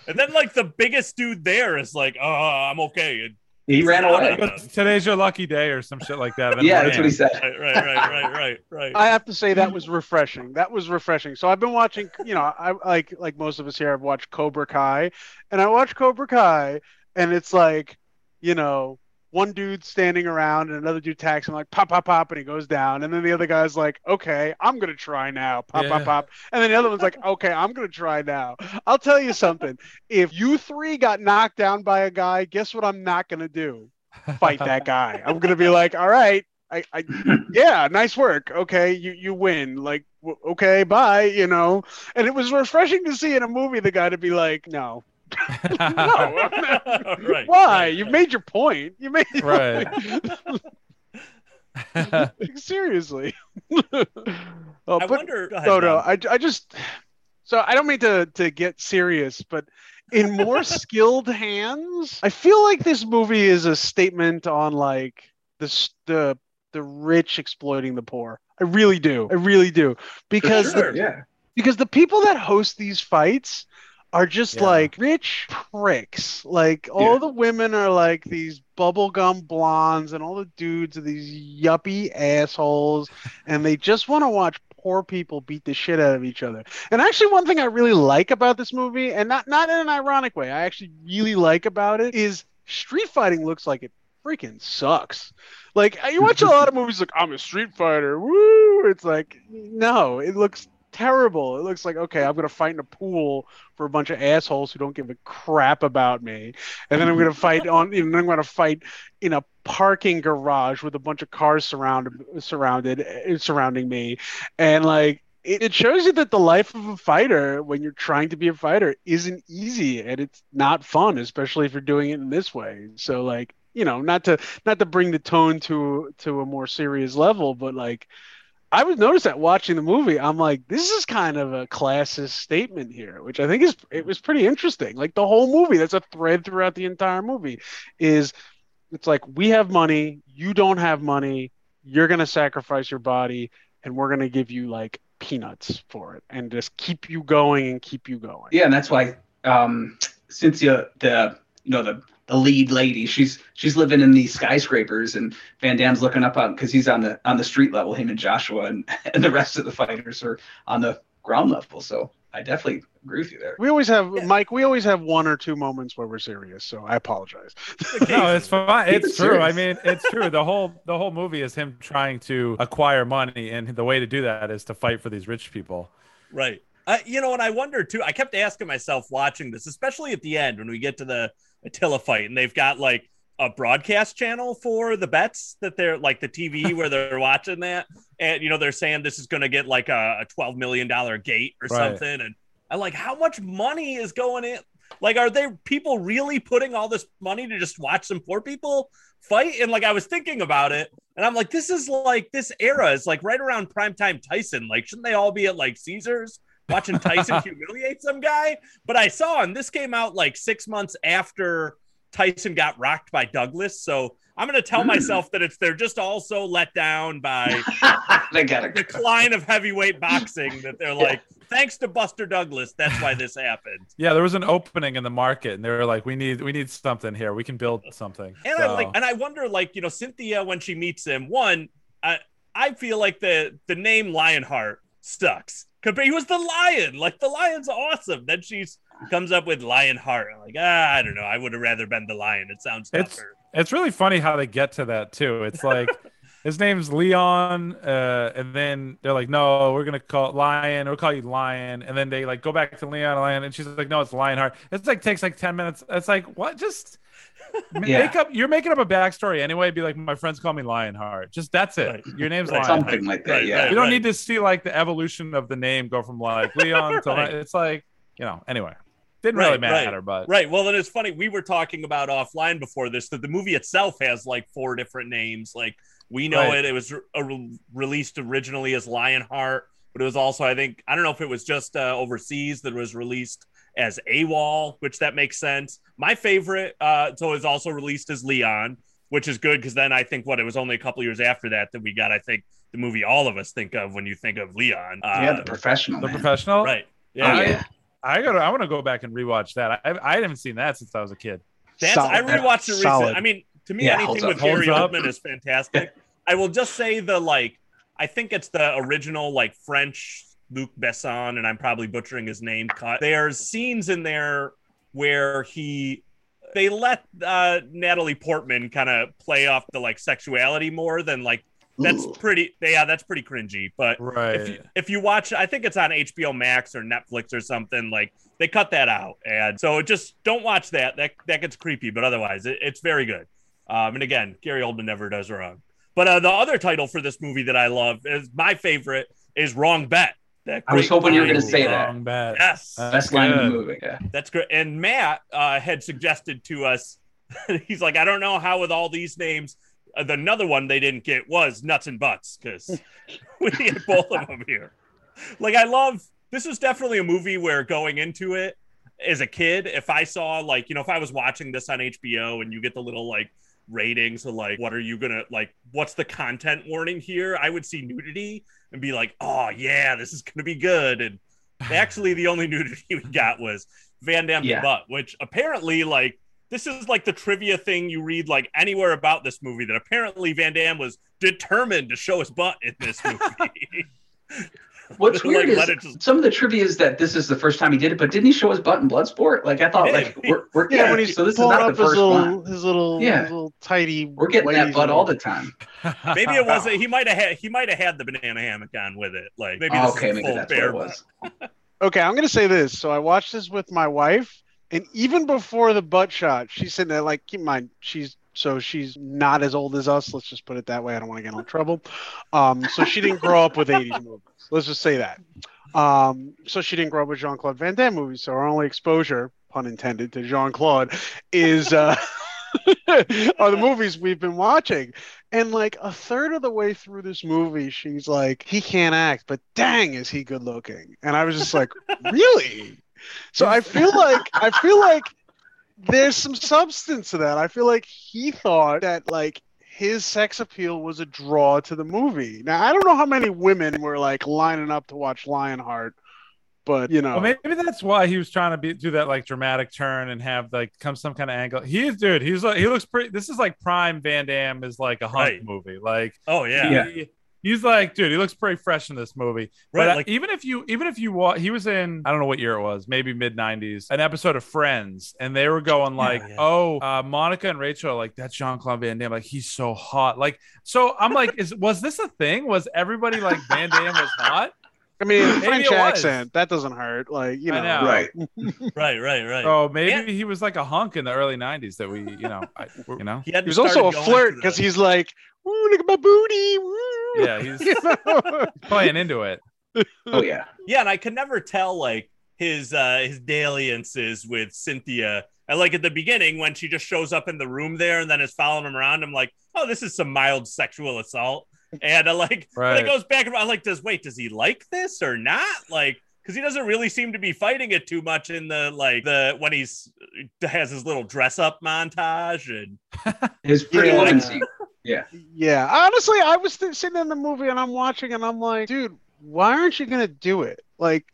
And then like the biggest dude there is like, "Oh, I'm okay." And He ran ah, away. But today's your lucky day or some shit like that. Yeah, that's what he said. Right, right, right, right, right, right. I have to say that was refreshing. That was refreshing. So I've been watching, you know, I like like most of us here, I've watched Cobra Kai, and I watched Cobra Kai, and it's like, you know, one dude standing around and another dude attacks him like pop pop pop and he goes down. And then the other guy's like okay i'm gonna try now. Pop pop Yeah. pop. And then the other one's like okay i'm gonna try now. I'll tell you something. If you three got knocked down by a guy guess what i'm not gonna do? Fight that guy. I'm gonna be like all right I, I yeah nice work. Okay you you win. Like okay bye you know. And it was refreshing to see in a movie the guy to be like no no right. why right, you've right. made your point you made Right. Like, seriously. oh, I but wonder. Go ahead, no, no, I, I just so I don't mean to to get serious, but in more skilled hands, I feel like this movie is a statement on like the the the rich exploiting the poor. I really do. I really do because Sure, the, yeah. because the people that host these fights are just Yeah. like rich pricks. Like all Yeah. the women are like these bubblegum blondes, and all the dudes are these yuppie assholes, and they just want to watch poor people beat the shit out of each other. And actually, one thing I really like about this movie, and not not in an ironic way, I actually really like about it is street fighting looks like it freaking sucks. Like you watch a lot of movies like I'm a street fighter, woo! It's like no, it looks terrible. It looks like okay, I'm gonna fight in a pool for a bunch of assholes who don't give a crap about me, and then I'm gonna fight on. You know, I'm gonna fight in a parking garage with a bunch of cars surrounded surrounded uh, surrounding me, and like. It it shows you that the life of a fighter, when you're trying to be a fighter, isn't easy and it's not fun, especially if you're doing it in this way. So, like, you know, not to not to bring the tone to to a more serious level, but like I was noticed that watching the movie, I'm like, this is kind of a classist statement here, which I think is it was pretty interesting. Like the whole movie, that's a thread throughout the entire movie, is it's like we have money, you don't have money, you're gonna sacrifice your body, and we're gonna give you like peanuts for it, and just keep you going and keep you going. Yeah, and that's why um, the you know the the lead lady, she's she's living in these skyscrapers, and Van Damme's looking up on because he's on the on the street level, him and Joshua, and and the rest of the fighters are on the ground level. So I definitely agree with you there. We always have Yeah. Mike. We always have one or two moments where we're serious, so I apologize. No, it's fine. Keep It's it true. I mean, it's true. The whole the whole movie is him trying to acquire money, and the way to do that is to fight for these rich people. Right. Uh, you know, and I wonder too. I kept asking myself watching this, especially at the end when we get to the Attila fight, and they've got like a broadcast channel for the bets that they're like the TV where they're watching that, and you know they're saying this is going to get like a, a twelve million dollar gate or Right. something, and I like how much money is going in. Like, are there people really putting all this money to just watch some poor people fight? And like, I was thinking about it, and I'm like, this is like this era is like right around primetime Tyson. Like, shouldn't they all be at like Caesars watching Tyson humiliate some guy? But I saw, and this came out like six months after Tyson got rocked by Douglas. So I'm going to tell myself that it's they're just also let down by they the to decline of heavyweight boxing. That they're like, thanks to Buster Douglas, that's why this happened. Yeah, there was an opening in the market, and they were like, "We need we need something here. We can build something." And I like, and I wonder, like, you know, Cynthia when she meets him. One, I I feel like the the name Lionheart sucks. Compared, he was the lion. Like the lion's awesome. Then she's comes up with Lionheart. I'm like, ah, I don't know. I would have rather been the lion. It sounds It's- tougher. It's really funny how they get to that too. It's like his name's Leon, uh, and then they're like, "No, we're gonna call it Lion. We'll call you Lion." And then they like go back to Leon Lion, and she's like, "No, it's Lionheart." It's like takes like ten minutes. It's like what? Just Yeah. make up. You're making up a backstory anyway. Be like, my friends call me Lionheart. Just that's it. Right. Your name's Right. Lionheart. something like that. Right, yeah. You don't right. need to see like the evolution of the name go from like Leon to Right. It's like you know. Anyway, didn't Right, really right. matter, but Right. Well, then it's funny. We were talking about offline before this that the movie itself has like four different names. Like we know Right. it. It was re- uh, re- released originally as Lionheart, but it was also, I think, I don't know if it was just uh, overseas that it was released as AWOL, which that makes sense. My favorite, uh, so it was also released as Leon, which is good because then I think what it was only a couple years after that that we got, I think, the movie all of us think of when you think of Leon. Uh, yeah, the professional. the man. professional. right. Oh, Yeah. yeah. I gotta. I want to go back and rewatch that. I I haven't seen that since I was a kid. That's Solid. I rewatched it recently. I mean, to me, Yeah, anything with up. Gary up. Oldman is fantastic. I will just say the like, I think it's the original like French Luc Besson, and I'm probably butchering his name. Cut. There's scenes in there where he they let uh, Natalie Portman kind of play off the like sexuality more than like that's Ooh. pretty. Yeah, that's pretty cringy. But Right. if you, if you watch, I think it's on HBO Max or Netflix or something. Like they cut that out, and so just don't watch that. That that gets creepy. But otherwise, it, it's very good. Um, and again, Gary Oldman never does wrong. But uh, the other title for this movie that I love is my favorite is Wrong Bet. That I was great hoping you were line. gonna say that. Wrong bet. Yes, Uh, Best line in the movie. Yeah. that's great. And Matt uh, had suggested to us, he's like, I don't know how with all these names. Uh, the another one they didn't get was nuts and butts because we get both of them here. Like I love this is definitely a movie where going into it as a kid, if I saw like you know if I was watching this on HBO and you get the little like ratings of like what are you gonna like what's the content warning here, I would see nudity and be like, oh yeah, this is gonna be good. And actually, the only nudity we got was Van Damme's Yeah. butt, which apparently like this is like the trivia thing you read like anywhere about this movie that apparently Van Damme was determined to show his butt in this movie. What's Like, weird is let just- some of the trivia is that this is the first time he did it, but didn't he show his butt in Bloodsport? Like I thought, like we're, we're Yeah, yeah, when he's so this is pulling not up the his first little, one. his little, Yeah. his little tidy. We're getting that ways butt and- all the time. maybe it wasn't. he might have had he might have had the banana hammock on with it. Like maybe this okay, is maybe full that's what it was. Okay, I'm gonna say this. So I watched this with my wife, and even before the butt shot, she's sitting there like, keep in mind, she's so she's not as old as us. Let's just put it that way. I don't want to get in trouble. Um, so she didn't grow up with 80s movies. Let's just say that. Um, so she didn't grow up with Jean Claude Van Damme movies. So her only exposure, pun intended, to Jean Claude is uh, are the movies we've been watching. And like a third of the way through this movie, she's like, he can't act, but dang, is he good looking? And I was just like, really? So I feel like I feel like there's some substance to that. I feel like he thought that like his sex appeal was a draw to the movie. Now I don't know how many women were like lining up to watch Lionheart, but you know, Well, maybe that's why he was trying to be, do that like dramatic turn and have like come some kind of angle. He is, dude. He's like he looks pretty. This is like prime Van Damme is like a hunk Right. movie. Like Oh yeah. Yeah. He- he's like, dude, he looks pretty fresh in this movie. Right, But like- even if you even if you wa- he was in I don't know what year it was, maybe mid '90s, an episode of Friends, and they were going like, yeah. "Oh, uh, Monica and Rachel, are like that's Jean Claude Van Damme, like he's so hot." Like, so I'm like, is was this a thing? Was everybody like Van Damme was hot? I mean, Maybe French it was. accent that doesn't hurt. Like you know, know. Right. Right, right, right. Oh, maybe And- he was like a hunk in the early '90s that we, you know, I, you know, He, he was also a flirt because he's like, "Ooh, look at my booty." Woo. Yeah, he's- You know? playing into it. Oh yeah. Yeah, and I could never tell like his uh his dalliances with Cynthia. I like at the beginning when she just shows up in the room there and then is following him around. I'm like, oh, this is some mild sexual assault. And I like Right. it goes back and I'm like, does wait, does he like this or not? Like, because he doesn't really seem to be fighting it too much in the like the when he's has his little dress up montage and His pretty Yeah. Scene. Yeah, honestly, I was th- sitting in the movie and I'm watching and I'm like, dude, why aren't you gonna do it? Like,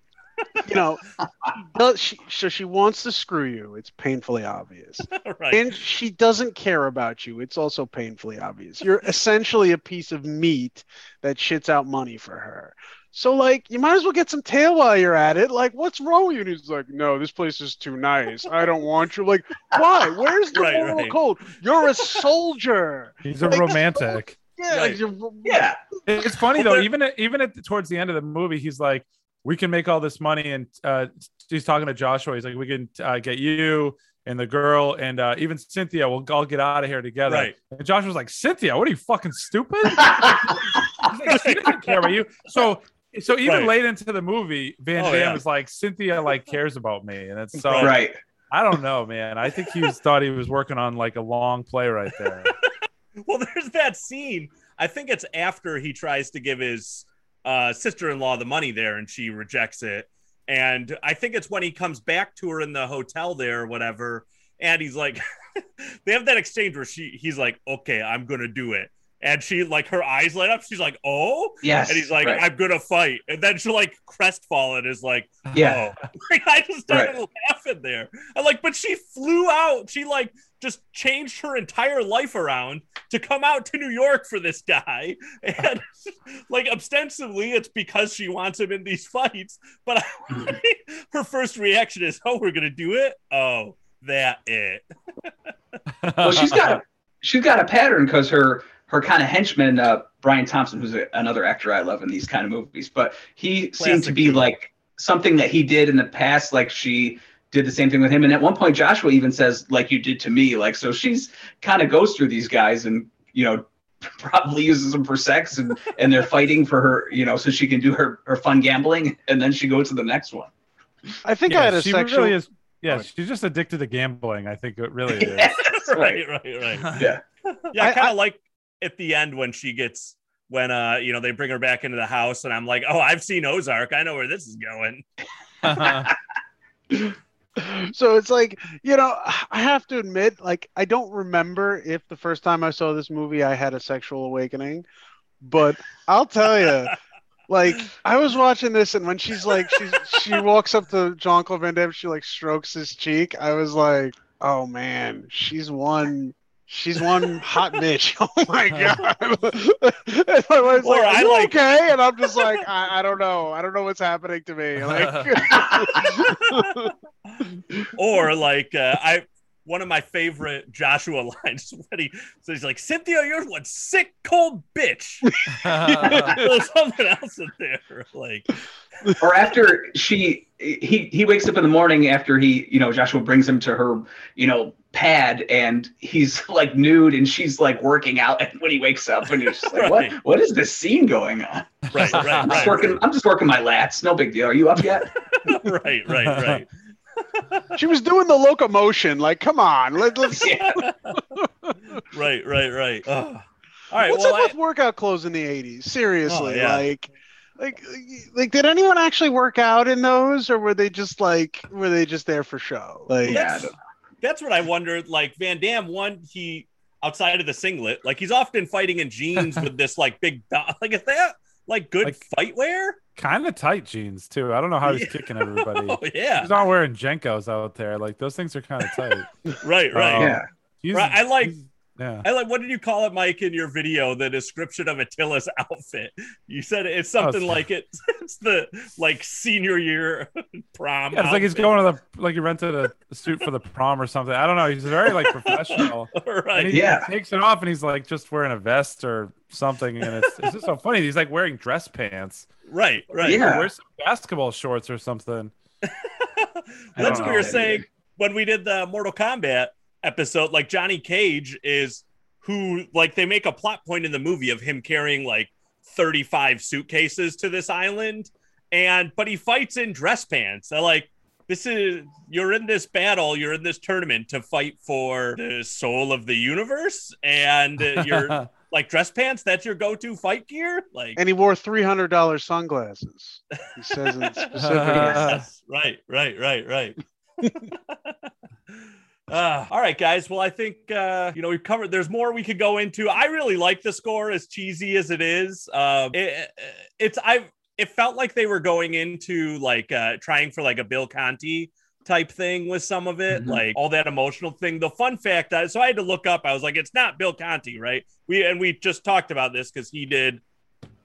you know, does she, so she wants to screw you. It's painfully obvious, right. and she doesn't care about you. It's also painfully obvious. You're essentially a piece of meat that shits out money for her. So like, you might as well get some tail while you're at it. Like, what's wrong with you? And he's like, no, this place is too nice. I don't want you. Like, why? Where's the Right, moral right. code? You're a soldier. He's a Like, romantic. Yeah, Right. you're- Yeah. It's funny though. Even at, even at towards the end of the movie, he's like, "We can make all this money," and uh, he's talking to Joshua. He's like, "We can uh, get you and the girl and uh, even Cynthia. We'll all get out of here together." Right. And Joshua's like, "Cynthia, what are you fucking stupid?" He's like, she doesn't care about you. So. So even Right. late into the movie, Van Oh, Damme yeah. is like Cynthia like cares about me, and it's so Right. I don't know, man. I think he was, thought he was working on like a long play right there. well, there's that scene. I think it's after he tries to give his uh, sister-in-law the money there, and she rejects it. And I think it's when he comes back to her in the hotel there, or whatever. And he's like, they have that exchange where she, he's like, "Okay, I'm gonna do it," and she like her eyes light up. She's like, "Oh," Yes. and he's like, right. "I'm gonna fight," and then she like crestfallen is like, yeah. "Oh," like, I just started laughing there. I'm like, but she flew out. She like just changed her entire life around to come out to New York for this guy, and like ostensibly it's because she wants him in these fights. But I, mm-hmm. her first reaction is, "Oh, we're gonna do it." Oh, that it. well, she's got a she's got a pattern because her her kind of henchman, uh, Brian Thompson, who's a, another actor I love in these kind of movies, but he seemed to be like something that he did in the past, like she did the same thing with him. And at one point, Joshua even says, "Like you did to me." Like so, she's kind of goes through these guys and you know probably uses them for sex and and they're fighting for her, you know, so she can do her her fun gambling, and then she goes to the next one. I think Yeah, I had a she sexual. really is. Yeah, she's just addicted to gambling. I think it really is. That's right, right, right. Yeah. Yeah, I I- kind of like at the end when she gets when uh you know they bring her back into the house and I'm like, oh, I've seen Ozark. I know where this is going. so it's like you know i have to admit like i don't remember if the first time i saw this movie i had a sexual awakening but i'll tell you like i was watching this and when she's like she's she walks up to jean-claude van damme she like strokes his cheek i was like oh man she's one she's one hot bitch. Oh my god. And my wife's Or like, I like- okay? And i'm just like I, I don't know. I don't know what's happening to me. Like or like uh, I one of my favorite Joshua lines when he so he's like, Cynthia, you're one sick cold bitch. There's something else in there. Like or after she he he wakes up in the morning after he you know Joshua brings him to her you know pad and he's like nude and she's like working out and when he wakes up and you're just like Right. what what is this scene going on right, right, I'm just right, working I'm just working my lats no big deal are you up yet right, right, right. She was doing the locomotion. Like, come on, let, let's. yeah. Right, right, right. Ugh. All right. What's well, up I, with workout clothes in the '80s? Seriously, Oh, yeah. like, like, like, did anyone actually work out in those, or were they just like, were they just there for show? Like, Yeah, that's, don't that's what I wondered. Like Van Damme, one he outside of the singlet, like he's often fighting in jeans with this like big like is that like good Like- fight wear? Kind of tight jeans too. I don't know how he's Yeah. kicking everybody. Oh yeah, He's not wearing JNCOs out there. Like those things are kind of tight. right, right. Um, yeah He's- Right, I like- he's- Yeah. I like what did you call it, Mike, in your video? The description of Attila's outfit. You said it's oh, something it's- like it. It's the like senior year prom. Yeah, it's like he's going to the like he rented a suit for the prom or something. I don't know. He's very like professional. right. He Yeah. takes it off and he's like just wearing a vest or something. And it's, it's just so funny. He's like wearing dress pants. Right, right. Yeah. Wear some basketball shorts or something. That's what we were saying when we did the Mortal Kombat episode. Like Johnny Cage is who, like, they make a plot point in the movie of him carrying like 35 suitcases to this island, and but he fights in dress pants. So, like, this is you're in this battle, you're in this tournament to fight for the soul of the universe, and uh, you're like dress pants. That's your go-to fight gear, like. and he wore three hundred dollars sunglasses. He says in specific. Yes. right, right, right, right. Uh, all right, guys. Well, I think uh, you know we've covered. There's more we could go into. I really like the score, as cheesy as it is. Uh, it, it's I. It felt like they were going into like uh, trying for like a Bill Conti type thing with some of it, Mhm. like all that emotional thing. The fun fact, uh, so I had to look up. I was like, it's not Bill Conti, right? We and we just talked about this because he did.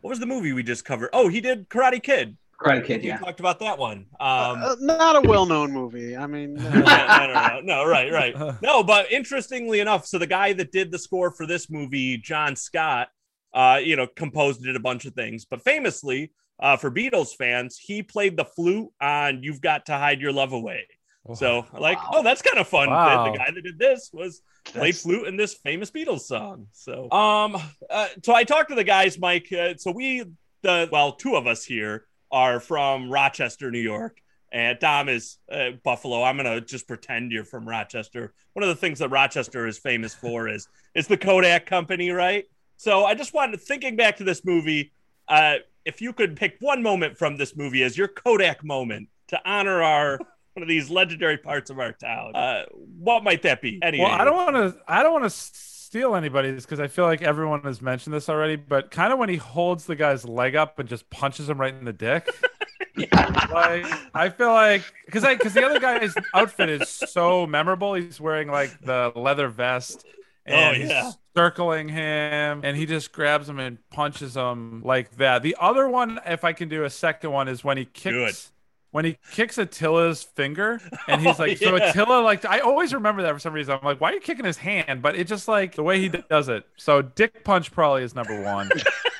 What was the movie we just covered? Oh, he did Karate Kid. Karate Kid We yeah talked about that one. Um, Uh, not a well-known movie. I mean, no, no, no, no, no, right, right. No, but interestingly enough, so the guy that did the score for this movie, John Scott, uh, you know, composed did a bunch of things, but famously, uh, for Beatles fans, he played the flute on "You've Got to Hide Your Love Away." So, like, Wow. oh, that's kind of fun. Wow. The guy that did this was played flute in this famous Beatles song. So, um, uh, so I talked to the guys, Mike. Uh, so we, the well, two of us here are from Rochester, New York, and Dom is uh, Buffalo. I'm gonna just pretend you're from Rochester. One of the things that Rochester is famous for is is the Kodak Company, right? So I just wanted to, thinking back to this movie. Uh, if you could pick one moment from this movie as your Kodak moment to honor our one of these legendary parts of our town, uh, what might that be? Any Well, I don't want to. I don't want to steal anybody's because I feel like everyone has mentioned this already, but kind of when he holds the guy's leg up and just punches him right in the dick. like I feel like because I because the other guy's outfit is so memorable. He's wearing like the leather vest. Oh, and Oh, yeah. he's circling him, and he just grabs him and punches him like that. The other one, if I can do a second one, is when he kicks. When he kicks Attila's finger, and he's Oh, like, so. Attila, like, I always remember that for some reason. I'm like, why are you kicking his hand? But it just like the way he does it. So Dick Punch probably is number one.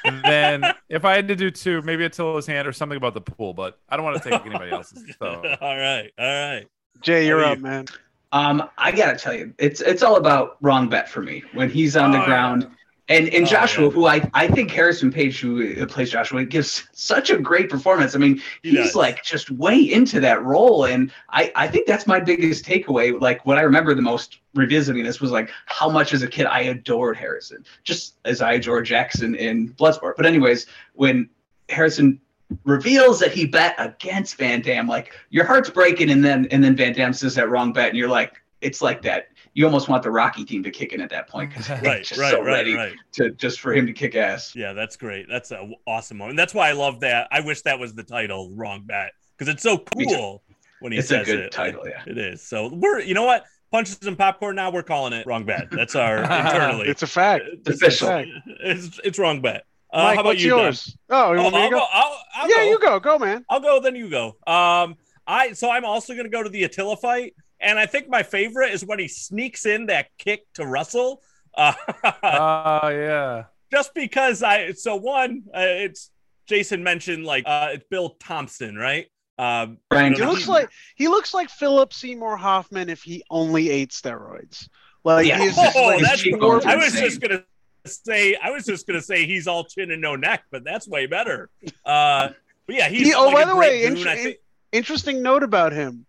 and then if I had to do two, maybe Attila's hand or something about the pool, but I don't want to take anybody else's. So all right, all right. Jay, you're up, you? man. Um, I gotta tell you, it's it's all about wrong bet for me when he's on the Oh, ground. And and Oh, Joshua, yeah. who I, I think Harrison Page, who uh, plays Joshua, gives such a great performance. I mean, he's does. like just way into that role, and I I think that's my biggest takeaway. Like what I remember the most revisiting this was like how much as a kid I adored Harrison, just as I adored Jackson in Bloodsport. But anyways, when Harrison reveals that he bet against Van Damme, like your heart's breaking, and then and then Van Damme says that wrong bet, and you're like, it's like that. You almost want the Rocky team to kick in at that point because Right, just right, so right, ready right. to just for him to kick ass. Yeah, that's great. That's an awesome moment. That's why I love that. I wish that was the title, wrong Bat, because it's so cool when he It's a says good it. title, yeah. It is. So we're, you know what? Punches and popcorn. Now we're calling it wrong bet. That's our internally. It's a fact. It's official. It's, it's wrong bet. Uh, Mike, how about what's you, Don? yours? Oh, you Oh, me to I'll go? go. I'll, I'll yeah, go. you go. Go, man. I'll go. Then you go. Um, I so I'm also gonna go to the Attila fight, and I think my favorite is when he sneaks in that kick to Russell. Uh, Oh yeah. just because I so one, uh, it's Jason mentioned like uh, it's Bill Thompson, right? Um, Brian He looks like he looks like Philip Seymour Hoffman if he only ate steroids. Like Yeah. he's Oh, like, that's cheekbones I was just gonna say I was just gonna say he's all chin and no neck, but that's way better. Uh, but yeah, he's He- oh, like by the way, goon, inter- I interesting note about him.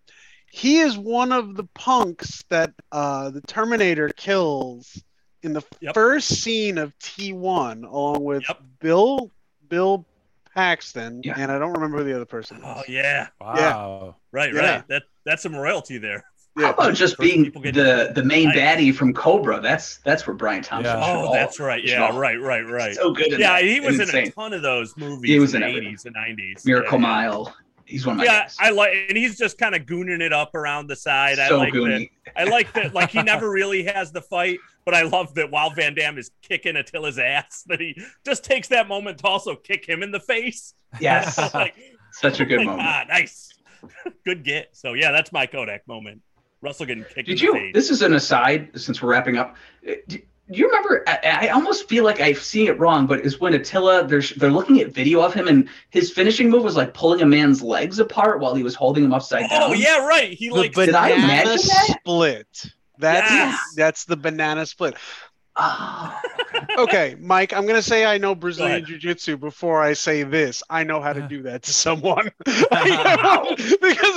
He is one of the punks that uh, the Terminator kills in the Yep. first scene of T1, along with Yep. Bill Bill Paxton, Yeah. and I don't remember who the other person is. Oh yeah, Wow. right, Yeah. right. That that's some royalty there. How about just First being the the main I- baddie from Cobra? That's that's where Brian Thompson. Yeah. Oh, all- that's right. Yeah, all- right, right, right. So good. Yeah, that. he was It's in a ton of those movies He was in in the 80s and 90s. Miracle yeah, yeah. Mile. He's one of my Yeah, guys. I like, and he's just kind of gooning it up around the side. I so like that. I like that. Like he never really has the fight, but I love that while Van Damme is kicking Attila's ass, that he just takes that moment to also kick him in the face. Yes, like, such a good my moment. God, nice, good get. So yeah, that's my Kodak moment. Russell getting kicked in Did the you? face. This is an aside since we're wrapping up. Uh, Do do you remember? I, I almost feel like I've seen it wrong, but is when Attila they're they're looking at video of him and his finishing move was like pulling a man's legs apart while he was holding him upside oh, down. oh yeah, right. He the like Did I banana imagine that? split. That's Yes. that's the banana split. Oh, Okay, Mike, I'm gonna say I know. Brazilian Jiu-Jitsu before I say this. I know how to do that to someone. because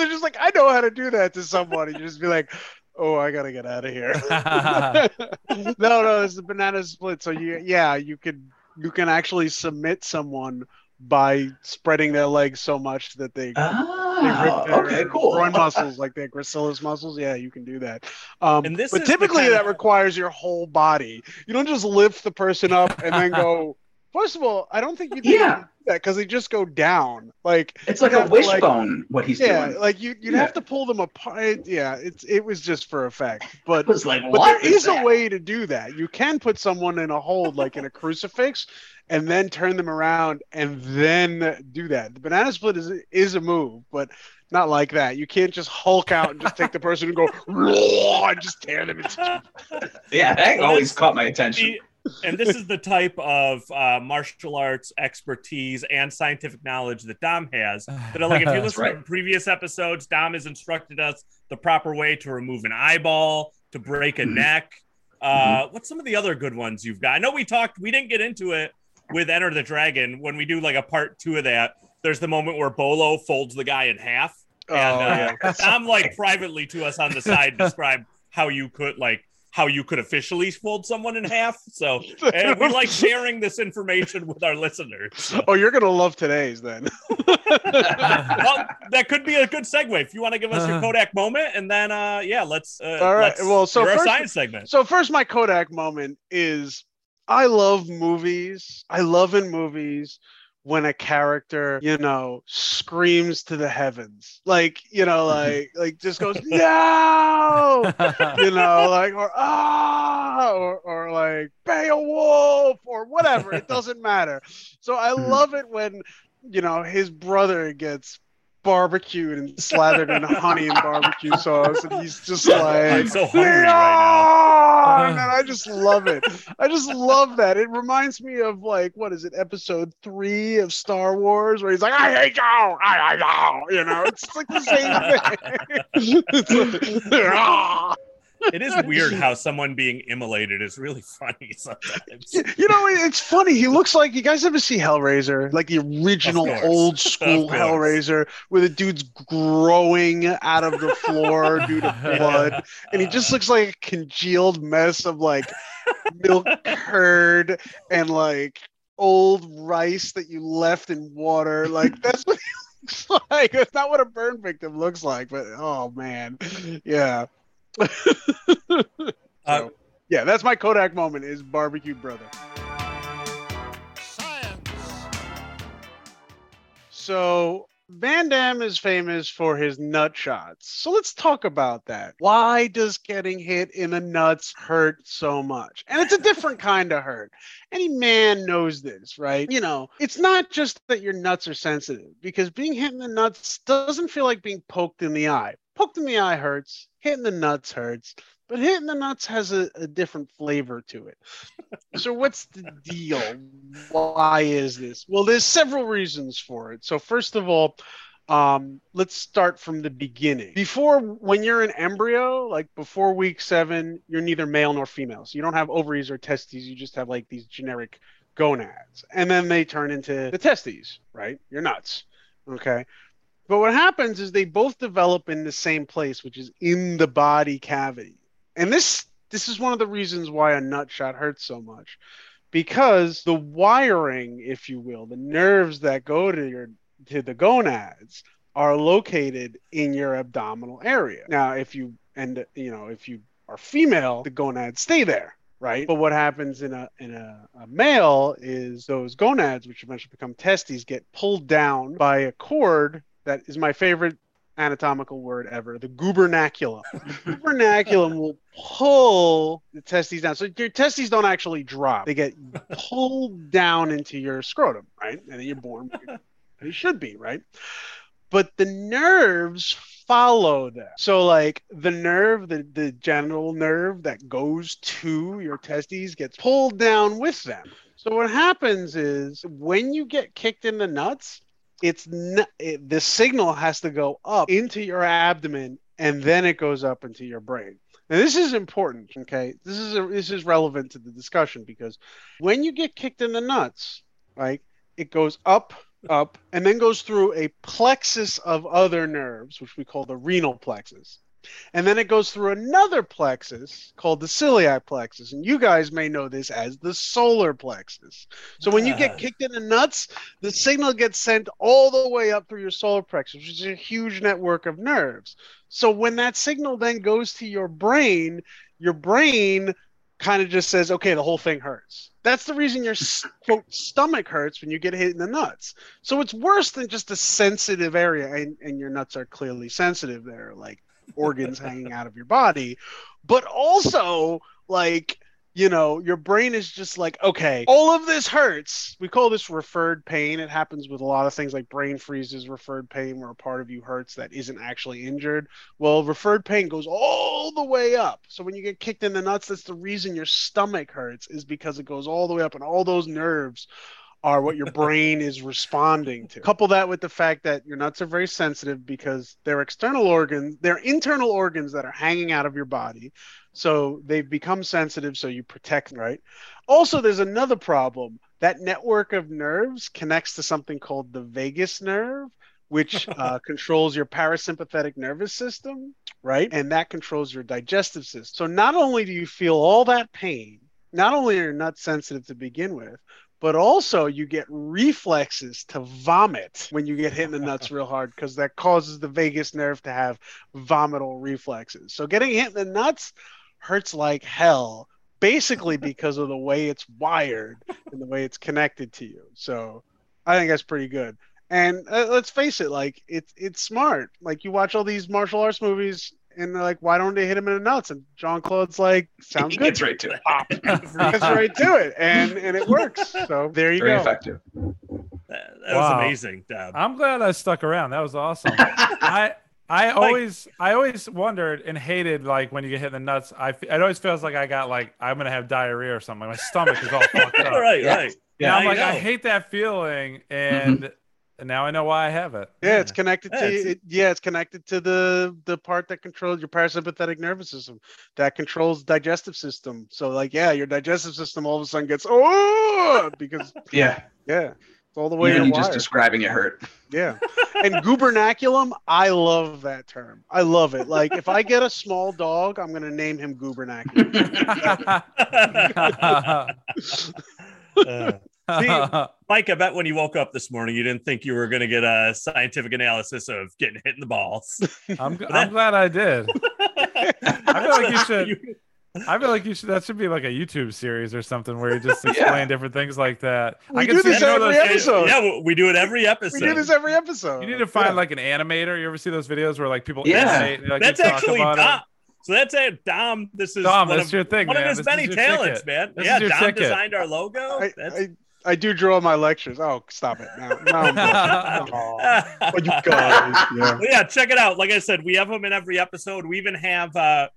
it's just like I know how to do that to someone. You just be like, oh, I gotta get out of here. no, no, it's a banana split. So you, yeah, you could you can actually submit someone by spreading their legs so much that they they Ah, rip their okay, cool. groin muscles like their gracilis muscles. Yeah, you can do that. Um, but typically kind of- that requires your whole body. You don't just lift the person up and then go. First of all, I don't think you think Yeah. you do that because they just go down. Like It's like a have to, like- wishbone. what he's yeah, doing. like you you'd Yeah. have to pull them apart. Yeah, it's it was just for effect. But It was like but what there is that? a way to do that. You can put someone in a hold, like in a crucifix, and then turn them around and then do that. The banana split is is a move, but not like that. You can't just hulk out and just take the person and go and just tear them into. Yeah, that always caught my attention. See, and this is the type of uh, martial arts expertise and scientific knowledge that Dom has. That like, if you listen right. to previous episodes, Dom has instructed us the proper way to remove an eyeball, to break a Mhm. neck. Uh, What's some of the other good ones you've got? I know we talked, we didn't get into it with Enter the Dragon. When we do like a part two of that, there's the moment where Bolo folds the guy in half. Oh, And uh, yeah. Dom, like privately to us on the side, described how you could like how you could officially fold someone in half. So and we like sharing this information with our listeners. So, Oh, you're gonna love today's then. well, that could be a good segue if you want to give us your Uh. Kodak moment, and then uh, yeah, let's. Uh, All right, let's- well, so you're our first- science segment. So first, my Kodak moment is I love movies. I love in movies when a character, you know, screams to the heavens, like you know, like like just goes no, you know, like or ah, or or like Beowulf! or whatever. It doesn't matter. So I love it when you know his brother gets barbecued and slathered in honey and barbecue sauce, and he's just like, I'm so hungry right and I just love it. I just love that. It reminds me of like what is it, episode three of Star Wars, where he's like, "I hate you, I hate you," you know. It's like the same thing. It's like, "Ah." It is weird how someone being immolated is really funny sometimes. You know, it's funny. He looks like you guys ever see Hellraiser, like the original old school Hellraiser, where the dude's growing out of the floor due to blood, and he just looks like a congealed mess of like milk curd and like old rice that you left in water. Like that's what he looks like. That's not what a burn victim looks like, but oh man, yeah. Uh, yeah, that's my Kodak moment is barbecue brother. Science. So Van Damme is famous for his nut shots. So let's talk about that. Why does getting hit in the nuts hurt so much? And it's a different kind of hurt. Any man knows this, right? You know, it's not just that your nuts are sensitive because being hit in the nuts doesn't feel like being poked in the eye. Poked in the eye hurts, hitting the nuts hurts, but hitting the nuts has a, a different flavor to it. so what's the deal? Why is this? Well, there's several reasons for it. So first of all, um, let's start from the beginning. Before, when you're an embryo, like before week seven, you're neither male nor female. So you don't have ovaries or testes. You just have like these generic gonads, and then they turn into the testes, right? You're nuts. Okay. But what happens is they both develop in the same place, which is in the body cavity. And this this is one of the reasons why a nut shot hurts so much. Because the wiring, if you will, the nerves that go to your to the gonads are located in your abdominal area. Now, if you and you know, if you are female, the gonads stay there, right? But what happens in a in a, a male is those gonads, which eventually become testes, get pulled down by a cord that is my favorite anatomical word ever, the gubernaculum. gubernaculum will pull the testes down. So your testes don't actually drop. They get pulled down into your scrotum, right? And then you're born. They should be, right? But the nerves follow them. So like the nerve, the, the genital nerve that goes to your testes gets pulled down with them. So what happens is when you get kicked in the nuts, it's n- it, the signal has to go up into your abdomen and then it goes up into your brain. Now this is important, okay? This is a, this is relevant to the discussion because when you get kicked in the nuts, right? It goes up, up, and then goes through a plexus of other nerves, which we call the renal plexus. And then it goes through another plexus called the celiac plexus. And you guys may know this as the solar plexus. So when you get kicked in the nuts, the signal gets sent all the way up through your solar plexus, which is a huge network of nerves. So when that signal then goes to your brain, your brain kind of just says, okay, the whole thing hurts. That's the reason your quote, stomach hurts when you get hit in the nuts. So it's worse than just a sensitive area, and, and your nuts are clearly sensitive. They're like organs hanging out of your body, but also like you know your brain is just like okay all of this hurts. We call this referred pain. It happens with a lot of things like brain freezes referred pain where a part of you hurts that isn't actually injured. Well referred pain goes all the way up. So when you get kicked in the nuts that's the reason your stomach hurts is because it goes all the way up and all those nerves are what your brain is responding to. Couple that with the fact that your nuts are very sensitive because they're external organs, they're internal organs that are hanging out of your body. So they've become sensitive, so you protect, them, right? Also, there's another problem. That network of nerves connects to something called the vagus nerve, which uh, controls your parasympathetic nervous system, right? And that controls your digestive system. So not only do you feel all that pain, not only are you nuts sensitive to begin with, but also you get reflexes to vomit when you get hit in the nuts real hard because that causes the vagus nerve to have vomital reflexes. So getting hit in the nuts hurts like hell, basically because of the way it's wired and the way it's connected to you. So I think that's pretty good. And uh, let's face it, like it's it's smart. Like you watch all these martial arts movies, and they're like, "Why don't they hit him in the nuts?" And Jean Claude's like, "Sounds He good." gets right to it. Ah. Pop. Gets right to it, and and it works. So there you Very go. effective. That, that Wow. was amazing, Deb. I'm glad I stuck around. That was awesome. I I always I always wondered and hated like when you get hit in the nuts. I it always feels like I got like I'm gonna have diarrhea or something. My stomach is all fucked up. All right, Yeah. right. Yeah, I'm I like I hate that feeling, mm-hmm. and now I know why I have it. Yeah, it's connected Yeah, to it's- it, yeah, it's connected to the the part that controls your parasympathetic nervous system, that controls digestive system. So like, yeah, your digestive system all of a sudden gets oh because Yeah. yeah, it's all the way Even you're just describing it hurt. Yeah. And gubernaculum, I love that term. I love it. Like if I get a small dog, I'm gonna name him gubernaculum. Uh, Mike, I bet when you woke up this morning, you didn't think you were going to get a scientific analysis of getting hit in the balls. I'm, I'm glad I did. I feel like you should. I feel like you should. That should be like a YouTube series or something where you just explain different things like that. We I can do this you know every those- episode. Yeah, we- we do it every episode. we do this every episode. You need to find Yeah. like an animator. You ever see those videos where like people Yeah. animate? Like, that's you talk actually about Dom. it? So that's it, Dom. This is Dom, one that's of, your thing, one man. of his This many is your talents, ticket. man. This yeah, is your Dom ticket. designed our logo. I, That's I, I do draw my lectures. Oh, stop it now. Now I'm Oh, you guys. Yeah. Well, yeah, check it out. Like I said, we have them in every episode. We even have uh,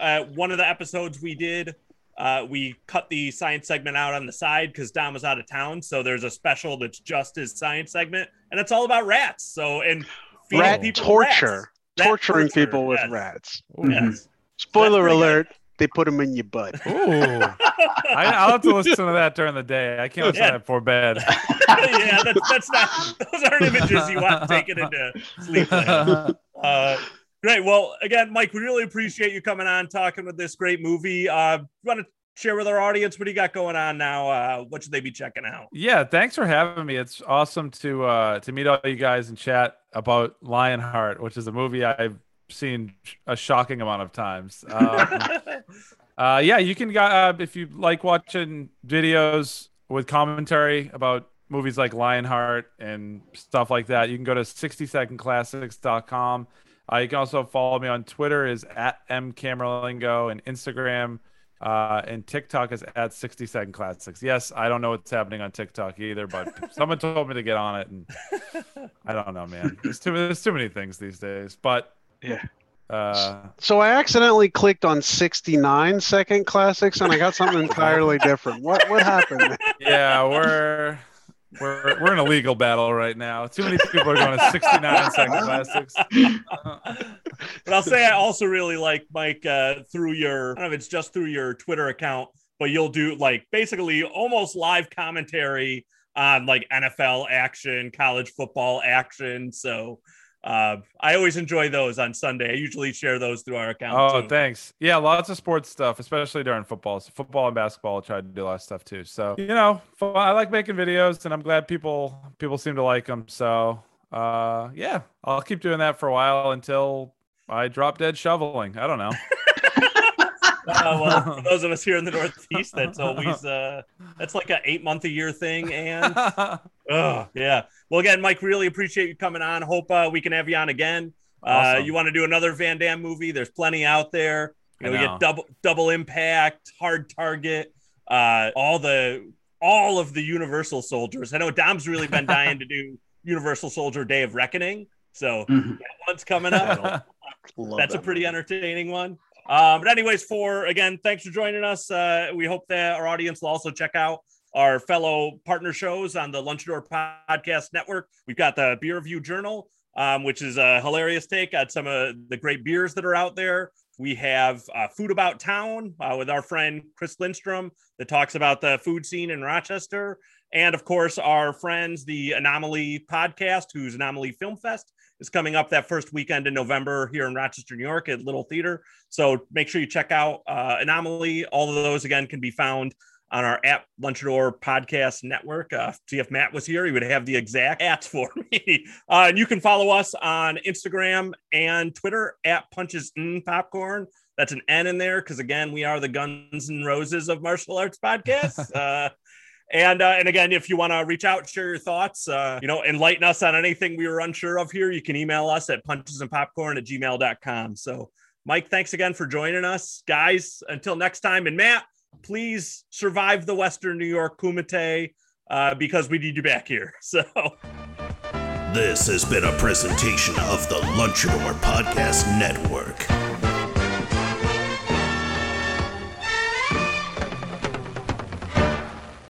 uh, one of the episodes we did. Uh, we cut the science segment out on the side because Dom was out of town. So there's a special that's just his science segment, and it's all about rats. So and feeding Rat people torture. rats. Rat Torturing torture, people with yes. rats. Yes. Spoiler alert. good. Alert, they put them in your butt. Ooh, I, I'll have to listen to that during the day. I can't listen Yeah. to that before bed. yeah, that's, that's not. Those aren't images you want taken into sleep. land. Uh, great. Well, again, Mike, we really appreciate you coming on, talking with this great movie. Uh, you want to share with our audience what do you got going on now? Uh, what should they be checking out? Yeah, thanks for having me. It's awesome to uh to meet all you guys and chat about Lionheart, which is a movie I've seen a shocking amount of times. Um, uh, yeah, you can uh, if you like watching videos with commentary about movies like Lionheart and stuff like that. You can go to 60secondclassics.com. Uh, you can also follow me on Twitter is at mcamerlengo and Instagram uh, and TikTok is at 60 second classics. Yes, I don't know what's happening on TikTok either, but someone told me to get on it, and I don't know, man. There's too there's too many things these days. But Yeah. uh, So I accidentally clicked on 69 second classics and I got something entirely different. What what happened? yeah, we're we're we're in a legal battle right now. Too many people are going to 69 second classics. But I'll say I also really like Mike uh, through your. I don't know if it's just through your Twitter account, but you'll do like basically almost live commentary on like NFL action, college football action. So uh, I always enjoy those on Sunday. I usually share those through our account. Oh, too. thanks. Yeah, lots of sports stuff, especially during football. So football and basketball, I try to do a lot of stuff too. So you know, I like making videos, and I'm glad people people seem to like them. So uh, yeah, I'll keep doing that for a while until I drop dead shoveling. I don't know. Uh, well, for those of us here in the Northeast, that's always uh, that's like a eight month a year thing. And oh yeah. Well, again, Mike, really appreciate you coming on. Hope uh, we can have you on again. Uh, Awesome. you want to do another Van Damme movie? There's plenty out there. You I know, we get double double impact, hard target, uh, all the all of the Universal soldiers. I know Dom's really been dying to do Universal Soldier Day of Reckoning. So Mhm. that one's coming up. Love That's a pretty movie. entertaining one. Um, but anyways, for again, thanks for joining us. Uh, we hope that our audience will also check out our fellow partner shows on the Lunchador Podcast Network. We've got the Beer Review Journal, um, which is a hilarious take on some of the great beers that are out there. We have uh, Food About Town uh, with our friend Chris Lindstrom that talks about the food scene in Rochester. And of course, our friends, the Anomaly podcast, whose Anomaly Film Fest is coming up that first weekend in November here in Rochester, New York at Little Theater. So make sure you check out uh, Anomaly. All of those, again, can be found on our app Lunchador podcast network. Uh, see if Matt was here, he would have the exact ads for me. Uh, and you can follow us on Instagram and Twitter at Punches in Popcorn. That's an N in there because again, we are the Guns and Roses of martial arts podcast. uh, and uh, and again, if you want to reach out, share your thoughts, uh, you know, enlighten us on anything we were unsure of here, you can email us at punchesandpopcorn at gmail.com. So, Mike, thanks again for joining us, guys. Until next time, and Matt please survive the Western New York Kumite uh, because we need you back here. So. This has been a presentation of the Lunchador Podcast Network.